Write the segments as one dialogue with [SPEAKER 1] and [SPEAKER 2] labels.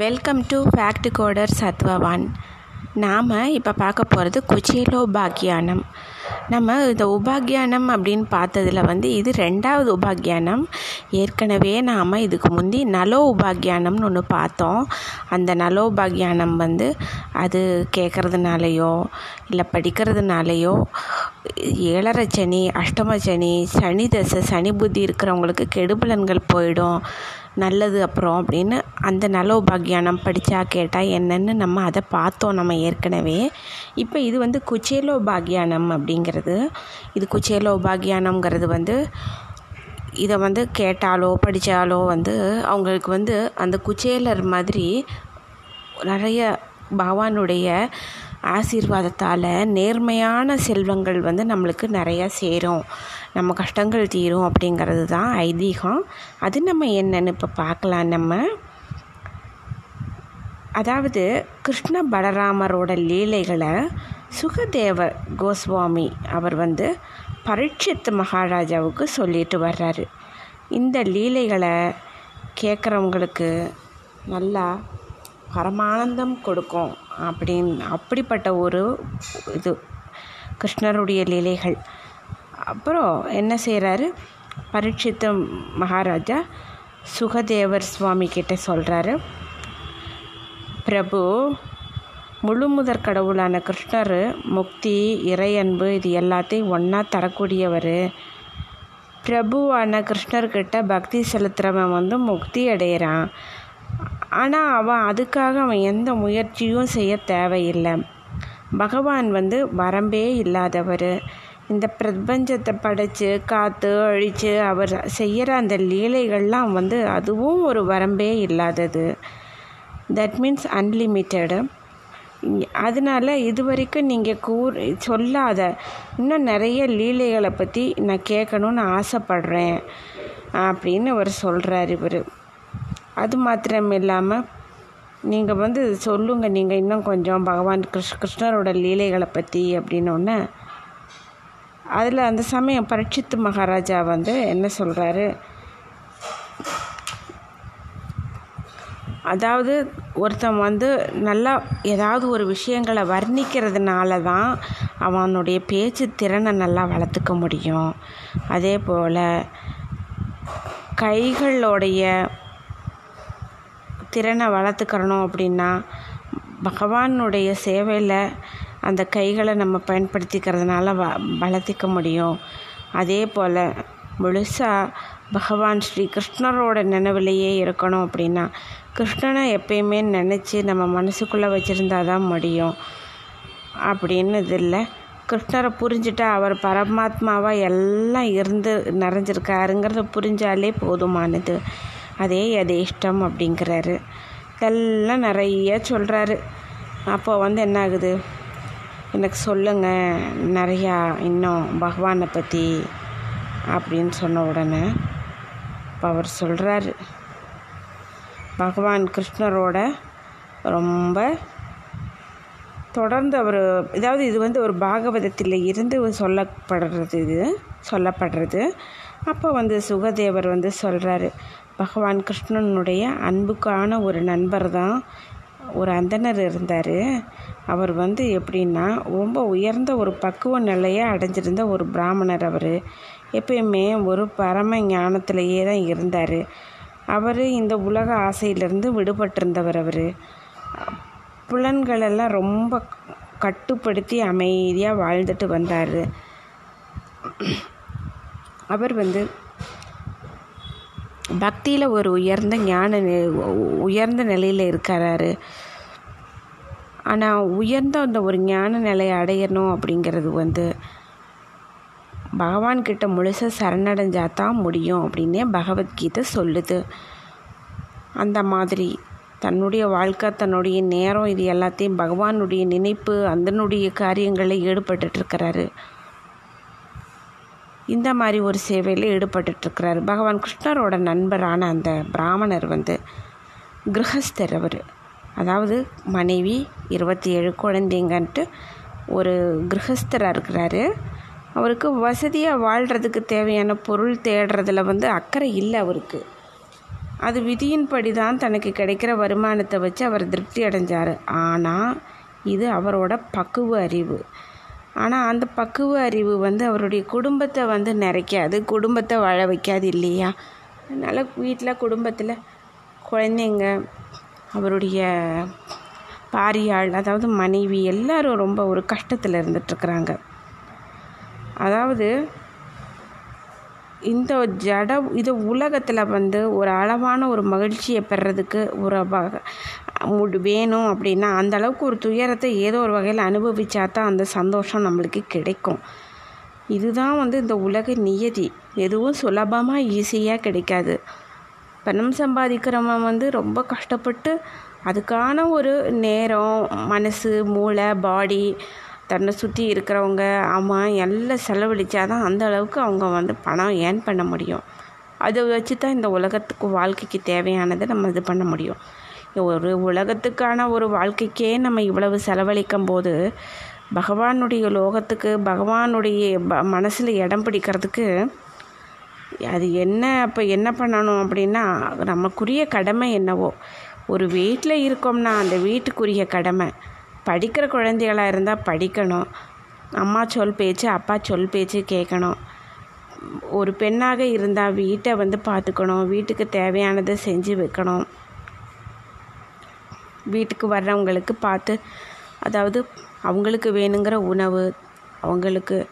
[SPEAKER 1] Welcome to Fact Coder Sathvavan நாம் இப்போ பார்க்க போகிறது குச்சேலோ உபாக்கியானம் நம்ம இந்த உபாக்கியானம் அப்படின்னு பார்த்ததுல வந்து இது ரெண்டாவது உபாக்கியானம் ஏற்கனவே நாம் இதுக்கு முந்தி நலோ உபாக்கியானம்னு ஒன்று பார்த்தோம். அந்த நலோ உபாக்கியானம் வந்து அது கேட்குறதுனாலையோ இல்லை படிக்கிறதுனாலையோ ஏழரை சனி அஷ்டம சனி சனி தசை சனி புத்தி இருக்கிறவங்களுக்கு கெடுபலன்கள் போயிடும். நல்லது அப்புறம் அப்படின்னு அந்த நலோபாகியானம் படித்தா கேட்டால் என்னென்னு நம்ம அதை பார்த்தோம் நம்ம ஏற்கனவே. இப்போ இது வந்து குச்சேலோ பாக்யானம் அப்படிங்கிறது. இது குச்சேலோ பாக்யானம்ங்கிறது வந்து இதை வந்து கேட்டாலோ படித்தாலோ வந்து அவங்களுக்கு வந்து அந்த குச்சேலர் மாதிரி நிறைய பகவானுடைய ஆசீர்வாதத்தால் நேர்மையான செல்வங்கள் வந்து நம்மளுக்கு நிறையா சேரும். நம்ம கஷ்டங்கள் தீரும் அப்படிங்கிறது தான் ஐதீகம். அது நம்ம என்னன்னு இப்போ பார்க்கலாம் நம்ம. அதாவது கிருஷ்ண பலராமரோட லீலைகளை சுகதேவ கோஸ்வாமி அவர் வந்து பரீட்சித்து மகாராஜாவுக்கு சொல்லிட்டு வர்றாரு. இந்த லீலைகளை கேட்குறவங்களுக்கு நல்லா பரமானந்தம் கொடுக்கும் அப்படின் அப்படிப்பட்ட ஒரு இது கிருஷ்ணருடைய லீலைகள். அப்புறம் என்ன செய்கிறாரு பரீட்சித்த மகாராஜா சுகதேவர் சுவாமி கிட்ட சொல்கிறாரு பிரபு முழு முதற் கடவுளான கிருஷ்ணர் முக்தி இறையன்பு இது எல்லாத்தையும் ஒன்றா தரக்கூடியவர். பிரபுவான கிருஷ்ணர்கிட்ட பக்தி செலுத்துகிறவன் வந்து முக்தி அடைகிறான் ஆனால் அவன் அதுக்காக அவன் எந்த முயற்சியும் செய்ய தேவையில்லை. பகவான் வந்து வரம்பே இல்லாதவர். இந்த பிரபஞ்சத்தை படைத்து காத்து அழித்து அவர் செய்கிற அந்த லீலைகள்லாம் வந்து அதுவும் ஒரு வரம்பே இல்லாதது. தட் மீன்ஸ் அன்லிமிட்டடு அதனால் இது வரைக்கும் நீங்கள் கூர் சொல்லாத இன்னும் நிறைய லீலைகளை பற்றி நான் கேட்கணுன்னு ஆசைப்படுறேன் அப்படின்னு அவர் சொல்கிறார் இவர். அது மாத்திரம் இல்லாமல் நீங்கள் வந்து சொல்லுங்கள் நீங்கள் இன்னும் கொஞ்சம் பகவான் கிருஷ் கிருஷ்ணரோட லீலைகளை பற்றி அப்படின்னோடனே அதில் அந்த சமயம் பரீட்சித்து மகாராஜா வந்து என்ன சொல்கிறாரு அதாவது ஒருத்தன் வந்து நல்லா ஏதாவது ஒரு விஷயங்களை வர்ணிக்கிறதுனால தான் அவனுடைய பேச்சு திறனை நல்லா வளர்த்துக்க முடியும். அதே போல் கைகளுடைய திறனை வளர்த்துக்கிறணும் அப்படின்னா பகவானுடைய சேவையில் அந்த கைகளை நம்ம பயன்படுத்திக்கிறதுனால வ வளர்த்திக்க முடியும். அதே போல் முழுசாக பகவான் ஸ்ரீ கிருஷ்ணரோட நினைவிலேயே இருக்கணும் அப்படின்னா கிருஷ்ணனை எப்பயுமே நினச்சி நம்ம மனசுக்குள்ளே வச்சுருந்தா தான் முடியும். அப்படின்னு இது இல்லை. கிருஷ்ணரை புரிஞ்சுட்டா அவர் பரமாத்மாவாக எல்லாம் இருந்து நிறைஞ்சிருக்காருங்கிறத புரிஞ்சாலே போதுமானது. அதே யதேஷ்டம் அப்படிங்கிறாரு. இதெல்லாம் நிறைய சொல்கிறாரு அப்போ வந்து என்ன ஆகுது? எனக்கு சொல்லுங்கள் நிறையா இன்னும் பகவானை பற்றி அப்படின்னு சொன்ன உடனே இப்போ அவர் சொல்கிறாரு பகவான் கிருஷ்ணரோட ரொம்ப தொடர்ந்து அவர் இதாவது இது வந்து ஒரு பாகவதத்தில் இருந்து சொல்லப்படுறது இது சொல்லப்படுறது. அப்போ வந்து சுகதேவர் வந்து சொல்கிறாரு பகவான் கிருஷ்ணனுடைய அன்புக்கான ஒரு நண்பர் தான் ஒரு அந்தனர் இருந்தார். அவர் வந்து எப்படின்னா ரொம்ப உயர்ந்த ஒரு பக்குவ நிலையை அடைஞ்சிருந்த ஒரு பிராமணர் அவர். எப்பயுமே ஒரு பரம ஞானத்திலேயே தான் இருந்தார். அவர் இந்த உலக ஆசையிலிருந்து விடுபட்டிருந்தவர் அவர். புலன்களெல்லாம் ரொம்ப கட்டுப்படுத்தி அமைதியாக வாழ்ந்துட்டு வந்தார். அவர் வந்து பக்தியில் ஒரு உயர்ந்த ஞான உயர்ந்த நிலையில் இருக்கிறாரு ஆனால் உயர்ந்த அந்த ஒரு ஞான நிலையை அடையணும் அப்படிங்கிறது வந்து பகவான்கிட்ட முழுசாக சரணடைஞ்சா தான் முடியும் அப்படின்னே பகவத்கீதை சொல்லுது. அந்த மாதிரி தன்னுடைய வாழ்க்கை தன்னுடைய நேரம் இது எல்லாத்தையும் பகவானுடைய நினைப்பு அதனுடைய காரியங்களில் ஈடுபட்டுருக்கிறாரு இந்த மாதிரி ஒரு சேவையில் ஈடுபட்டுருக்கிறார் பகவான் கிருஷ்ணரோட நண்பரான அந்த பிராமணர் வந்து கிரகஸ்தர் அவர். அதாவது மனைவி இருபத்தி ஏழு குழந்தைங்கன்ட்டு ஒரு கிரகஸ்தராக இருக்கிறாரு. அவருக்கு வசதியாக வாழ்கிறதுக்கு தேவையான பொருள் தேடுறதுல வந்து அக்கறை இல்லை அவருக்கு. அது விதியின்படி தான் தனக்கு கிடைக்கிற வருமானத்தை வச்சு அவர் திருப்தி அடைஞ்சார். ஆனால் இது அவரோட பக்குவ அறிவு. ஆனால் அந்த பக்குவ அறிவு வந்து அவருடைய குடும்பத்தை வந்து நிறைக்காது குடும்பத்தை வாழ வைக்காது இல்லையா? அதனால் வீட்டில் குடும்பத்தில் குழந்தைங்க அவருடைய பாரியாள் அதாவது மனைவி எல்லாரும் ரொம்ப ஒரு கஷ்டத்தில் இருந்துட்டுருக்குறாங்க. அதாவது இந்த ஜட இது உலகத்தில் வந்து ஒரு அளவான ஒரு மகிழ்ச்சியை பெறதுக்கு ஒரு வேணும் அப்படின்னா அந்த அளவுக்கு ஒரு துயரத்தை ஏதோ ஒரு வகையில் அனுபவிச்சா தான் அந்த சந்தோஷம் நம்மளுக்கு கிடைக்கும். இதுதான் வந்து இந்த உலக நியதி. எதுவும் சுலபமாக ஈஸியாக கிடைக்காது. பணம் சம்பாதிக்கிறவன் வந்து ரொம்ப கஷ்டப்பட்டு அதுக்கான ஒரு நேரம் மனசு மூளை பாடி தன்னை சுற்றி இருக்கிறவங்க ஆமாம் எல்லாம் செலவழிச்சாதான் அந்த அளவுக்கு அவங்க வந்து பணம் ஏர்ன் பண்ண முடியும். அதை வச்சு தான் இந்த உலகத்துக்கு வாழ்க்கைக்கு தேவையானதை நம்ம இது பண்ண முடியும். ஒரு உலகத்துக்கான ஒரு வாழ்க்கைக்கே நம்ம இவ்வளவு செலவழிக்கும் போது பகவானுடைய லோகத்துக்கு பகவானுடைய ப மனசில் இடம் பிடிக்கிறதுக்கு அது என்ன அப்போ என்ன பண்ணணும் அப்படின்னா நமக்குரிய கடமை என்னவோ. ஒரு வீட்டில் இருக்கோம்னா அந்த வீட்டுக்குரிய கடமை. படிக்கிற குழந்தைகளாக இருந்தால் படிக்கணும். அம்மா சொல் பேச்சு அப்பா சொல் பேச்சு கேட்கணும். ஒரு பெண்ணாக இருந்தால் வீட்டை வந்து பார்த்துக்கணும். வீட்டுக்கு தேவையானதை செஞ்சு வைக்கணும். வீட்டுக்கு வர்றவங்களுக்கு பார்த்து அதாவது அவங்களுக்கு வேணுங்கிற உணவு அவங்களுக்கு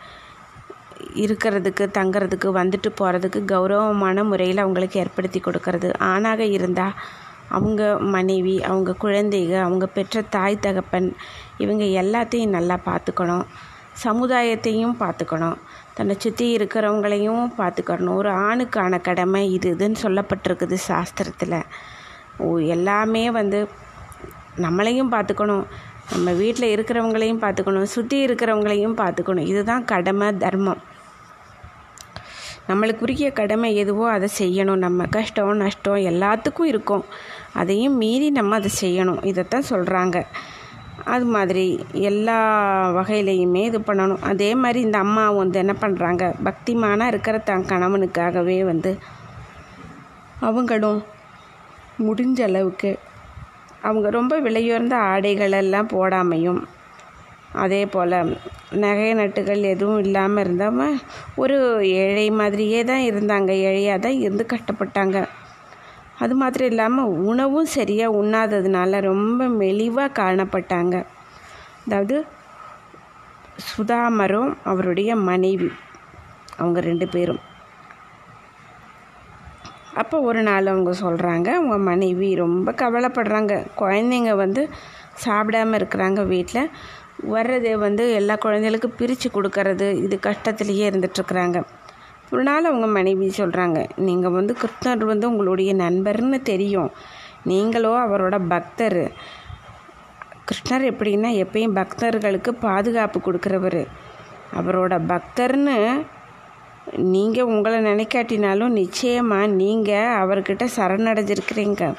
[SPEAKER 1] இருக்கிறதுக்கு தங்கிறதுக்கு வந்துட்டு போகிறதுக்கு கௌரவமான முறையில் அவங்களுக்கு ஏற்படுத்தி கொடுக்கறது. ஆணாக இருந்தால் அவங்க மனைவி அவங்க குழந்தைங்க அவங்க பெற்ற தாய் தகப்பன் இவங்க எல்லாத்தையும் நல்லா பார்த்துக்கணும். சமுதாயத்தையும் பார்த்துக்கணும். தன்னை சுற்றி இருக்கிறவங்களையும் பார்த்துக்கணும். ஒரு ஆணுக்கான கடமை இது இதுன்னு சொல்லப்பட்டிருக்குது சாஸ்திரத்தில். ஓ எல்லாமே வந்து நம்மளையும் பார்த்துக்கணும். நம்ம வீட்டில் இருக்கிறவங்களையும் பார்த்துக்கணும். சுற்றி இருக்கிறவங்களையும் பார்த்துக்கணும். இதுதான் கடமை தர்மம். நம்மளுக்குரிய கடமை எதுவோ அதை செய்யணும். நம்ம கஷ்டம் நஷ்டம் எல்லாத்துக்கும் இருக்கும். அதையும் மீறி நம்ம அதை செய்யணும். இதைத்தான் சொல்கிறாங்க அது மாதிரி எல்லா வகையிலையுமே இது பண்ணணும். அதே மாதிரி இந்த அம்மா வந்து என்ன பண்ணுறாங்க பக்திமானாக இருக்கிற தன் கணவனுக்காகவே வந்து அவங்களும் முடிஞ்ச அளவுக்கு அவங்க ரொம்ப விலையுயர்ந்த ஆடைகளெல்லாம் போடாமையும். அதே போல் நகை நட்டுகள் எதுவும் இல்லாமல் இருந்தாமல் ஒரு ஏழை மாதிரியே தான் இருந்தாங்க. ஏழையாக தான் இருந்து கஷ்டப்பட்டாங்க அது மாத்திரம் இல்லாமல் உணவும் சரியாக உண்ணாததுனால ரொம்ப மெலிவாக காணப்பட்டாங்க. அதாவது சுதாமரும் அவருடைய மனைவி அவங்க ரெண்டு பேரும். அப்போ ஒரு நாள் அவங்க சொல்கிறாங்க அவங்க மனைவி ரொம்ப கவலைப்படுறாங்க. குழந்தைங்க வந்து சாப்பிடாம இருக்கிறாங்க வீட்டில் வர்றதே வந்து எல்லா குழந்தைகளுக்கும் பிரித்து கொடுக்கறது இது கஷ்டத்துலேயே இருந்துட்டுருக்குறாங்க. ஒரு நாள் அவங்க மனைவி சொல்கிறாங்க நீங்கள் வந்து கிருஷ்ணர் வந்து உங்களுடைய நண்பர்னு தெரியும். நீங்களோ அவரோட பக்தர். கிருஷ்ணர் எப்படின்னா எப்பயும் பக்தர்களுக்கு பாதுகாப்பு கொடுக்குறவர். அவரோட பக்தர்னு நீங்கள் உங்களை நினைக்காட்டினாலும் நிச்சயமாக நீங்கள் அவர்கிட்ட சரணடைஞ்சிருக்கிறீங்க.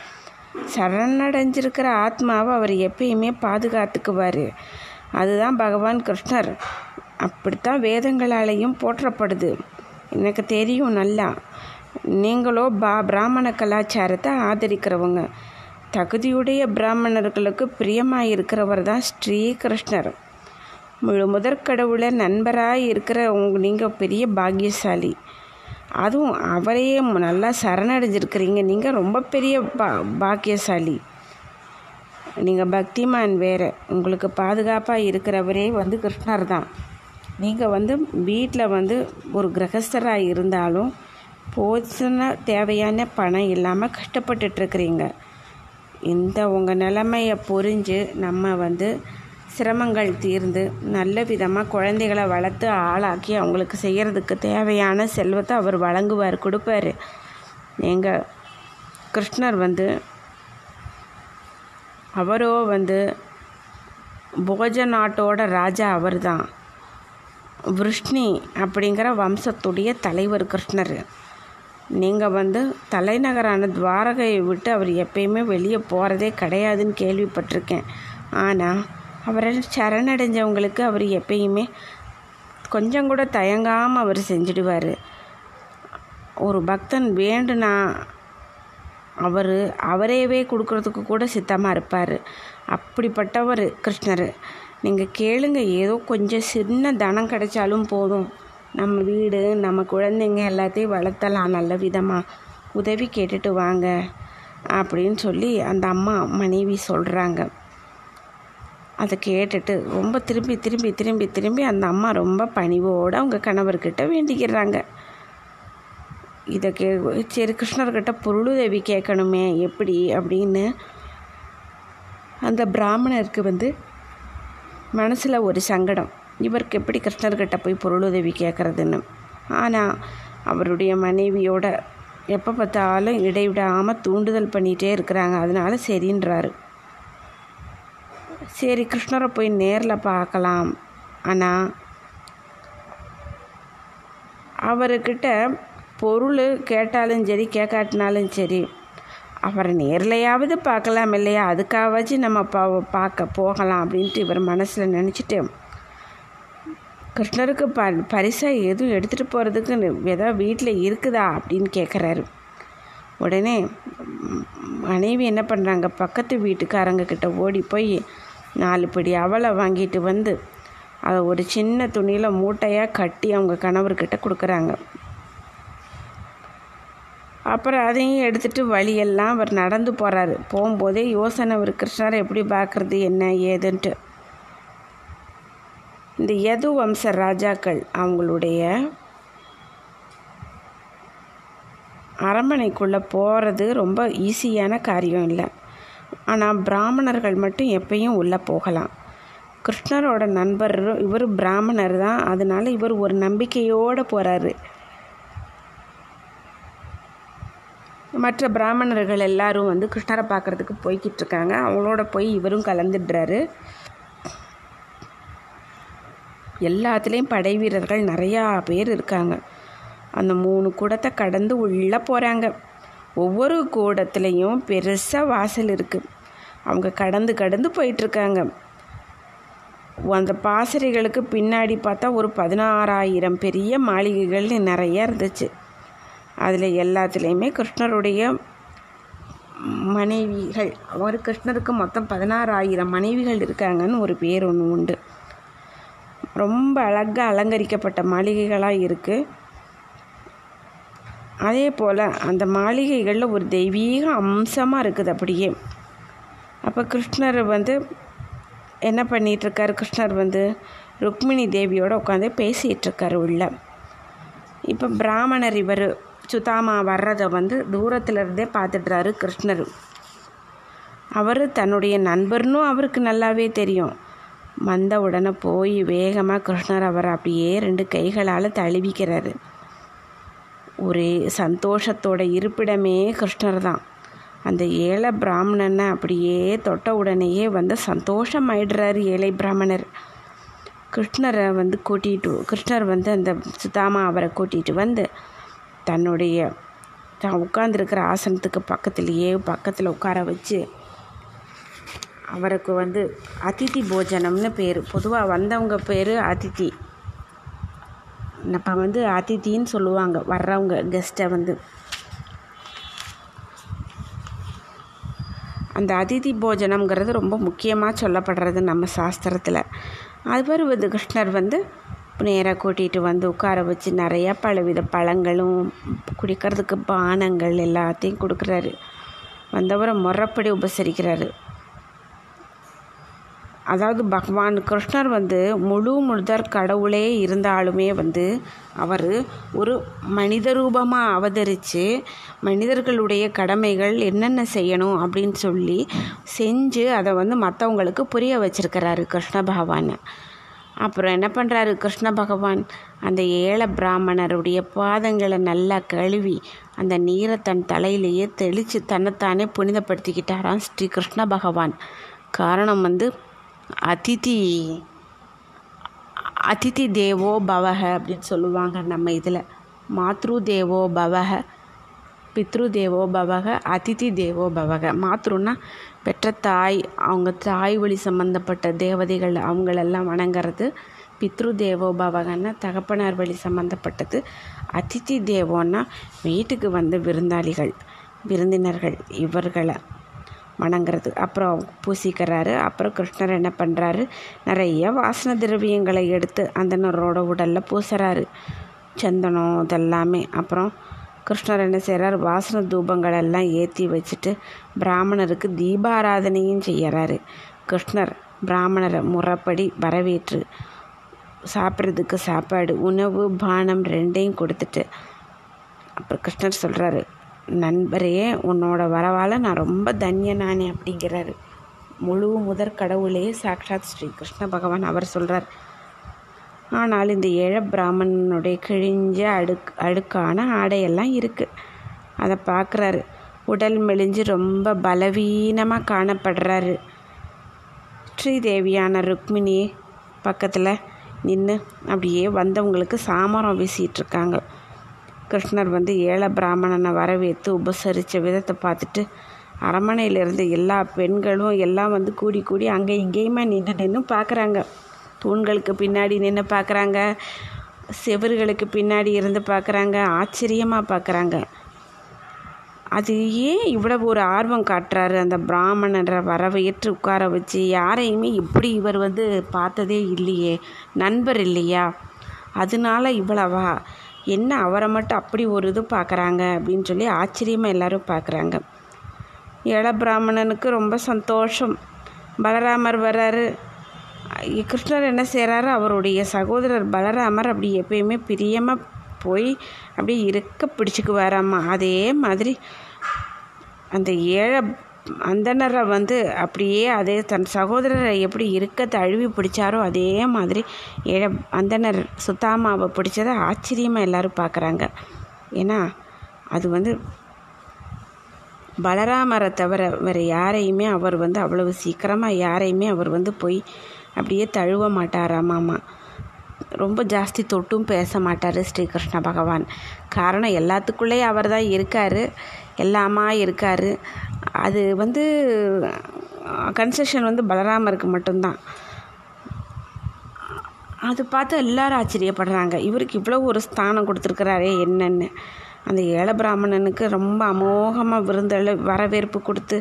[SPEAKER 1] சரணடைஞ்சிருக்கிற ஆத்மாவை அவர் எப்பயுமே பாதுகாத்துக்குவார். அதுதான் பகவான் கிருஷ்ணர். அப்படித்தான் வேதங்களாலேயும் போற்றப்படுது. எனக்கு தெரியும் நல்லா. நீங்களோ பா பிராமண கலாச்சாரத்தை ஆதரிக்கிறவங்க. தகுதியுடைய பிராமணர்களுக்கு பிரியமாக இருக்கிறவர் தான் ஸ்ரீகிருஷ்ணர் கிருஷ்ணர். முதற்கடவுளை நண்பராக இருக்கிற உங்க நீங்கள் பெரிய பாக்கியசாலி. அதுவும் அவரையே நல்லா சரணடைஞ்சிருக்கிறீங்க. நீங்கள் ரொம்ப பெரிய பா பாக்கியசாலி. நீங்கள் பக்திமான் வேறு. உங்களுக்கு பாதுகாப்பாக இருக்கிறவரே வந்து கிருஷ்ணர் தான். நீங்கள் வந்து வீட்டில் வந்து ஒரு கிரகஸ்தராக இருந்தாலும் போதுன தேவையான பணம் இல்லாமல் கஷ்டப்பட்டுட்ருக்குறீங்க இந்த உங்கள் நிலைமையை புரிஞ்சு நம்ம வந்து சிரமங்கள் தீர்ந்து நல்ல விதமாக குழந்தைகளை வளர்த்து ஆளாக்கி அவங்களுக்கு செய்கிறதுக்கு தேவையான செல்வத்தை அவர் வழங்குவார் கொடுப்பார். எங்கள் கிருஷ்ணர் வந்து அவரோ வந்து போஜ நாட்டோட ராஜா அவர் தான் விருஷ்ணி அப்படிங்கிற வம்சத்துடைய தலைவர் கிருஷ்ணர். நீங்கள் வந்து தலைநகரான துவாரகையை விட்டு அவர் எப்பயுமே வெளியே போகிறதே கிடையாதுன்னு கேள்விப்பட்டிருக்கேன். ஆனால் அவரால் சரணடைஞ்சவங்களுக்கு அவர் எப்பயுமே கொஞ்சம் கூட தயங்காமல் அவர் செஞ்சிடுவார். ஒரு பக்தன் வேண்டுனா அவர் அவரேவே கொடுக்கறதுக்கு கூட சித்தமாக இருப்பார். அப்படிப்பட்டவர் கிருஷ்ணர். நீங்கள் கேளுங்க ஏதோ கொஞ்சம் சின்ன தனம் கிடைச்சாலும் போதும். நம்ம வீடு நம்ம குழந்தைங்க எல்லாத்தையும் வளர்த்தலாம் நல்ல விதமாக உதவி கேட்டுட்டு வாங்க அப்படின்னு சொல்லி அந்த அம்மா மனைவி சொல்கிறாங்க அதை கேட்டுட்டு ரொம்ப திரும்பி திரும்பி திரும்பி திரும்பி அந்த அம்மா ரொம்ப பணிவோடு அவங்க கணவர்கிட்ட வேண்டிக்கிறாங்க. இதை கே சரி கிருஷ்ணர்கிட்ட பொருளுதவி கேட்கணுமே எப்படி அப்படின்னு அந்த பிராமணருக்கு வந்து மனசில் ஒரு சங்கடம். இவருக்கு எப்படி கிருஷ்ணர்கிட்ட போய் பொருளுதவி கேட்குறதுன்னு. ஆனால் அவருடைய மனைவியோட எப்போ பார்த்தாலும் இடைவிடாமல் தூண்டுதல் பண்ணிகிட்டே இருக்கிறாங்க. அதனால சரின்றாரு. சரி கிருஷ்ணரை போய் நேரில் பார்க்கலாம். ஆனால் அவர்கிட்ட பொருள் கேட்டாலும் சரி கேட்காட்டினாலும் சரி அவரை நேர்லையாவது பார்க்கலாம் இல்லையா? அதுக்காகவாச்சும் நம்ம பா பார்க்க போகலாம் அப்படின்ட்டு இவர் மனசில் நினச்சிட்டு கிருஷ்ணருக்கு ப பரிசாக எதுவும் எடுத்துகிட்டு போகிறதுக்கு ஏதாவது வீட்டில் இருக்குதா அப்படின்னு கேட்குறாரு உடனே மனைவி என்ன பண்ணுறாங்க பக்கத்து வீட்டுக்காரங்க கிட்ட ஓடி போய் நாலு படி அவளை வாங்கிட்டு வந்து அதை ஒரு சின்ன துணியில் மூட்டையாக கட்டி அவங்க கணவர்கிட்ட கொடுக்குறாங்க. அப்புறம் அதையும் எடுத்துகிட்டு வழியெல்லாம் அவர் நடந்து போகிறாரு போகும்போதே யோசனை அவர் கிருஷ்ணரை எப்படி பார்க்குறது என்ன ஏதுன்ட்டு. இந்த யது வம்ச ராஜாக்கள் அவங்களுடைய அரண்மனைக்குள்ளே போகிறது ரொம்ப ஈஸியான காரியம் இல்லை. ஆனால் பிராமணர்கள் மட்டும் எப்பயும் உள்ளே போகலாம். கிருஷ்ணரோட நண்பர் இவர் பிராமணர் தான். அதனால் இவர் ஒரு நம்பிக்கையோடு போகிறாரு மற்ற பிராமணர்கள் எல்லாரும் வந்து கிருஷ்ணரை பார்க்குறதுக்கு போய்கிட்டு இருக்காங்க. அவங்களோட போய் இவரும் கலந்துடுறாரு. எல்லாத்துலேயும் படை வீரர்கள் நிறையா பேர் இருக்காங்க. அந்த மூணு கூடத்தை கடந்து உள்ளே போகிறாங்க ஒவ்வொரு கூடத்துலேயும் பெருசாக வாசல் இருக்குது அவங்க கடந்து கடந்து போயிட்டுருக்காங்க. அந்த பாசறைகளுக்கு பின்னாடி பார்த்தா ஒரு பதினாறாயிரம் பெரிய மாளிகைகள் நிறைய இருந்துச்சு. அதில் எல்லாத்துலேயுமே கிருஷ்ணருடைய மனைவிகள் அவர் கிருஷ்ணருக்கு மொத்தம் பதினாறாயிரம் மனைவிகள் இருக்காங்கன்னு ஒரு பேர் ஒன்று உண்டு. ரொம்ப அழகாக அலங்கரிக்கப்பட்ட மாளிகைகளாக இருக்குது அதே போல் அந்த மாளிகைகளில் ஒரு தெய்வீக அம்சமாக இருக்குது அப்படியே. அப்போ கிருஷ்ணர் வந்து என்ன பண்ணிகிட்ருக்காரு கிருஷ்ணர் வந்து ருக்மிணி தேவியோடு உட்காந்து பேசிகிட்ருக்காரு உள்ள. இப்போ பிராமணர் இவர் சுதாமா வர்றதை வந்து தூரத்துலேருந்தே பார்த்துடுறாரு கிருஷ்ணர். அவர் தன்னுடைய நண்பர்னும் அவருக்கு நல்லாவே தெரியும். வந்த உடனே போய் வேகமாக கிருஷ்ணர் அவரை அப்படியே ரெண்டு கைகளால் தழுவிக்கிறாரு. ஒரே சந்தோஷத்தோட இருப்பிடமே கிருஷ்ணர் தான் அந்த ஏழை பிராமணனை அப்படியே தொட்ட உடனேயே வந்து சந்தோஷமாயிடுறாரு ஏழை பிராமணர். கிருஷ்ணரை வந்து கூட்டிகிட்டு கிருஷ்ணர் வந்து அந்த சுதாமா அவரை கூட்டிகிட்டு வந்து தன்னுடைய தான் உட்காந்துருக்கிற ஆசனத்துக்கு பக்கத்துலேயே பக்கத்தில் உட்கார வச்சு அவருக்கு வந்து அதிதி போஜனம்னு பேர். பொதுவாக வந்தவங்க பேர் அதிதி. இப்போ வந்து அதித்தின்னு சொல்லுவாங்க வர்றவங்க கெஸ்ட்டை வந்து. அந்த அதிதி போஜனம்ங்கிறது ரொம்ப முக்கியமாக சொல்லப்படுறது நம்ம சாஸ்திரத்தில். அது வந்து கிருஷ்ணர் வந்து நேராக கூட்டிகிட்டு வந்து உட்கார வச்சு நிறையா பலவித பழங்களும் குடிக்கிறதுக்கு பானங்கள் எல்லாத்தையும் கொடுக்குறாரு. வந்தவரை முறைப்படி உபசரிக்கிறாரு. அதாவது பகவான் கிருஷ்ணர் வந்து முழு முழுதற் கடவுளே இருந்தாலுமே வந்து அவர் ஒரு மனித ரூபமாக அவதரித்து மனிதர்களுடைய கடமைகள் என்னென்ன செய்யணும் அப்படின்னு சொல்லி செஞ்சு அதை வந்து மற்றவங்களுக்கு புரிய வச்சிருக்கிறாரு கிருஷ்ண பகவான். அப்புறம் என்ன பண்ணுறாரு கிருஷ்ண பகவான்? அந்த ஏழை பிராமணருடைய பாதங்களை நல்லா கழுவி அந்த நீரை தன் தலையிலேயே தெளித்து தன்னைத்தானே புனிதப்படுத்திக்கிட்டாராம் ஸ்ரீ கிருஷ்ண பகவான். காரணம் வந்து அதிதி அதிதி தேவோ பவக அப்படின்னு சொல்லுவாங்க நம்ம இதில். மாத்ரு தேவோ பவக பித்ரு தேவோ பவக அதிதி தேவோ பவக மாத்ருன்னா பெற்ற தாய் அவங்க தாய் வழி சம்மந்தப்பட்ட தேவதைகள் அவங்களெல்லாம் வணங்குறது. பித்ரு தேவோ பவகன்னா தகப்பனார் வழி சம்மந்தப்பட்டது அதிதி தேவோன்னா வீட்டுக்கு வந்த விருந்தாளிகள் விருந்தினர்கள் இவர்களை வணங்குறது அப்புறம் பூசிக்கிறாரு. அப்புறம் கிருஷ்ணர் என்ன பண்ணுறாரு நிறைய வாசன திரவியங்களை எடுத்து அந்தனரோட உடலில் பூசுறாரு. சந்தனம் இதெல்லாமே. அப்புறம் கிருஷ்ணர் என்ன செய்கிறார் வாசன தூபங்கள் எல்லாம் ஏற்றி வச்சுட்டு பிராமணருக்கு தீபாராதனையும் செய்கிறாரு கிருஷ்ணர் பிராமணரை முறைப்படி வரவேற்று சாப்பிட்றதுக்கு சாப்பாடு உணவு பானம் ரெண்டையும் கொடுத்துட்டு அப்புறம் கிருஷ்ணர் சொல்கிறாரு நண்பரே உன்னோட வரவால் நான் ரொம்ப தன்யனானே அப்படிங்கிறாரு. முழு முதற் கடவுளே சாக்ஷாத் ஸ்ரீ கிருஷ்ண பகவான் அவர் சொல்கிறார் ஆனால் இந்த ஏழ பிராமணனுடைய கிழிஞ்ச அடுக் அடுக்கான ஆடையெல்லாம் இருக்குது அதை பார்க்குறாரு உடல் மெலிஞ்சு ரொம்ப பலவீனமாக காணப்படுறாரு. ஸ்ரீதேவியான ருக்மிணி பக்கத்தில் நின்று அப்படியே வந்தவங்களுக்கு சாமரம் வீசிகிட்ருக்காங்க கிருஷ்ணர் வந்து ஏழை பிராமணனை வரவேற்று உபசரித்த விதத்தை பார்த்துட்டு அரண்மனையில் இருந்த எல்லா பெண்களும் எல்லாம் வந்து கூடி கூடி அங்கே இங்கேயுமே நின்று நின்று பார்க்குறாங்க. தூண்களுக்கு பின்னாடி நின்று பார்க்குறாங்க. செவர்களுக்கு பின்னாடி இருந்து பார்க்குறாங்க. ஆச்சரியமாக பார்க்குறாங்க. அது ஏன் இவ்வளவு ஒரு ஆர்வம் காட்டுறாரு அந்த பிராமணரை வரவேற்று உட்கார வச்சு? யாரையுமே இப்படி இவர் வந்து பார்த்ததே இல்லையே. நண்பர் இல்லையா? அதனால இவ்வளவா? என்ன அவரை மட்டும் அப்படி ஒரு இது பார்க்குறாங்க அப்படின்னு சொல்லி ஆச்சரியமாக எல்லாரும் பார்க்குறாங்க. ஏழை பிராமணனுக்கு ரொம்ப சந்தோஷம். பலராமர் வர்றாரு. கிருஷ்ணர் என்ன செய்கிறாரு அவருடைய சகோதரர் பலராமர் அப்படி எப்பயுமே பிரியமாக போய் அப்படியே இருக்க பிடிச்சிக்குவாராம்மா அதே மாதிரி அந்த ஏழை அந்தனரை வந்து அப்படியே அதே தன் சகோதரரை எப்படி இருக்க தழுவி பிடிச்சாரோ அதே மாதிரி ஏழை அந்தனர் சுத்தாமாவை பிடிச்சதை ஆச்சரியமாக எல்லோரும் பார்க்குறாங்க. ஏன்னா அது வந்து பலராமரை தவிர வேறு யாரையுமே அவர் வந்து அவ்வளவு சீக்கிரமாக யாரையுமே அவர் வந்து போய் அப்படியே தழுவ மாட்டாராமாமா ரொம்ப ஜாஸ்தி தொட்டும் பேச மாட்டார் ஸ்ரீகிருஷ்ண பகவான். காரணம் எல்லாத்துக்குள்ளேயும் அவர் தான் இருக்கார். எல்லாமா இருக்கார். அது வந்து கன்செஷன் வந்து பலராமருக்கு மட்டும்தான். அது பார்த்து எல்லாரும் ஆச்சரியப்படுறாங்க. இவருக்கு இவ்வளோ ஒரு ஸ்தானம் கொடுத்துருக்குறாரே என்னென்னு. அந்த ஏழை பிராமணனுக்கு ரொம்ப அமோகமாக விருந்தள வரவேற்பு கொடுத்து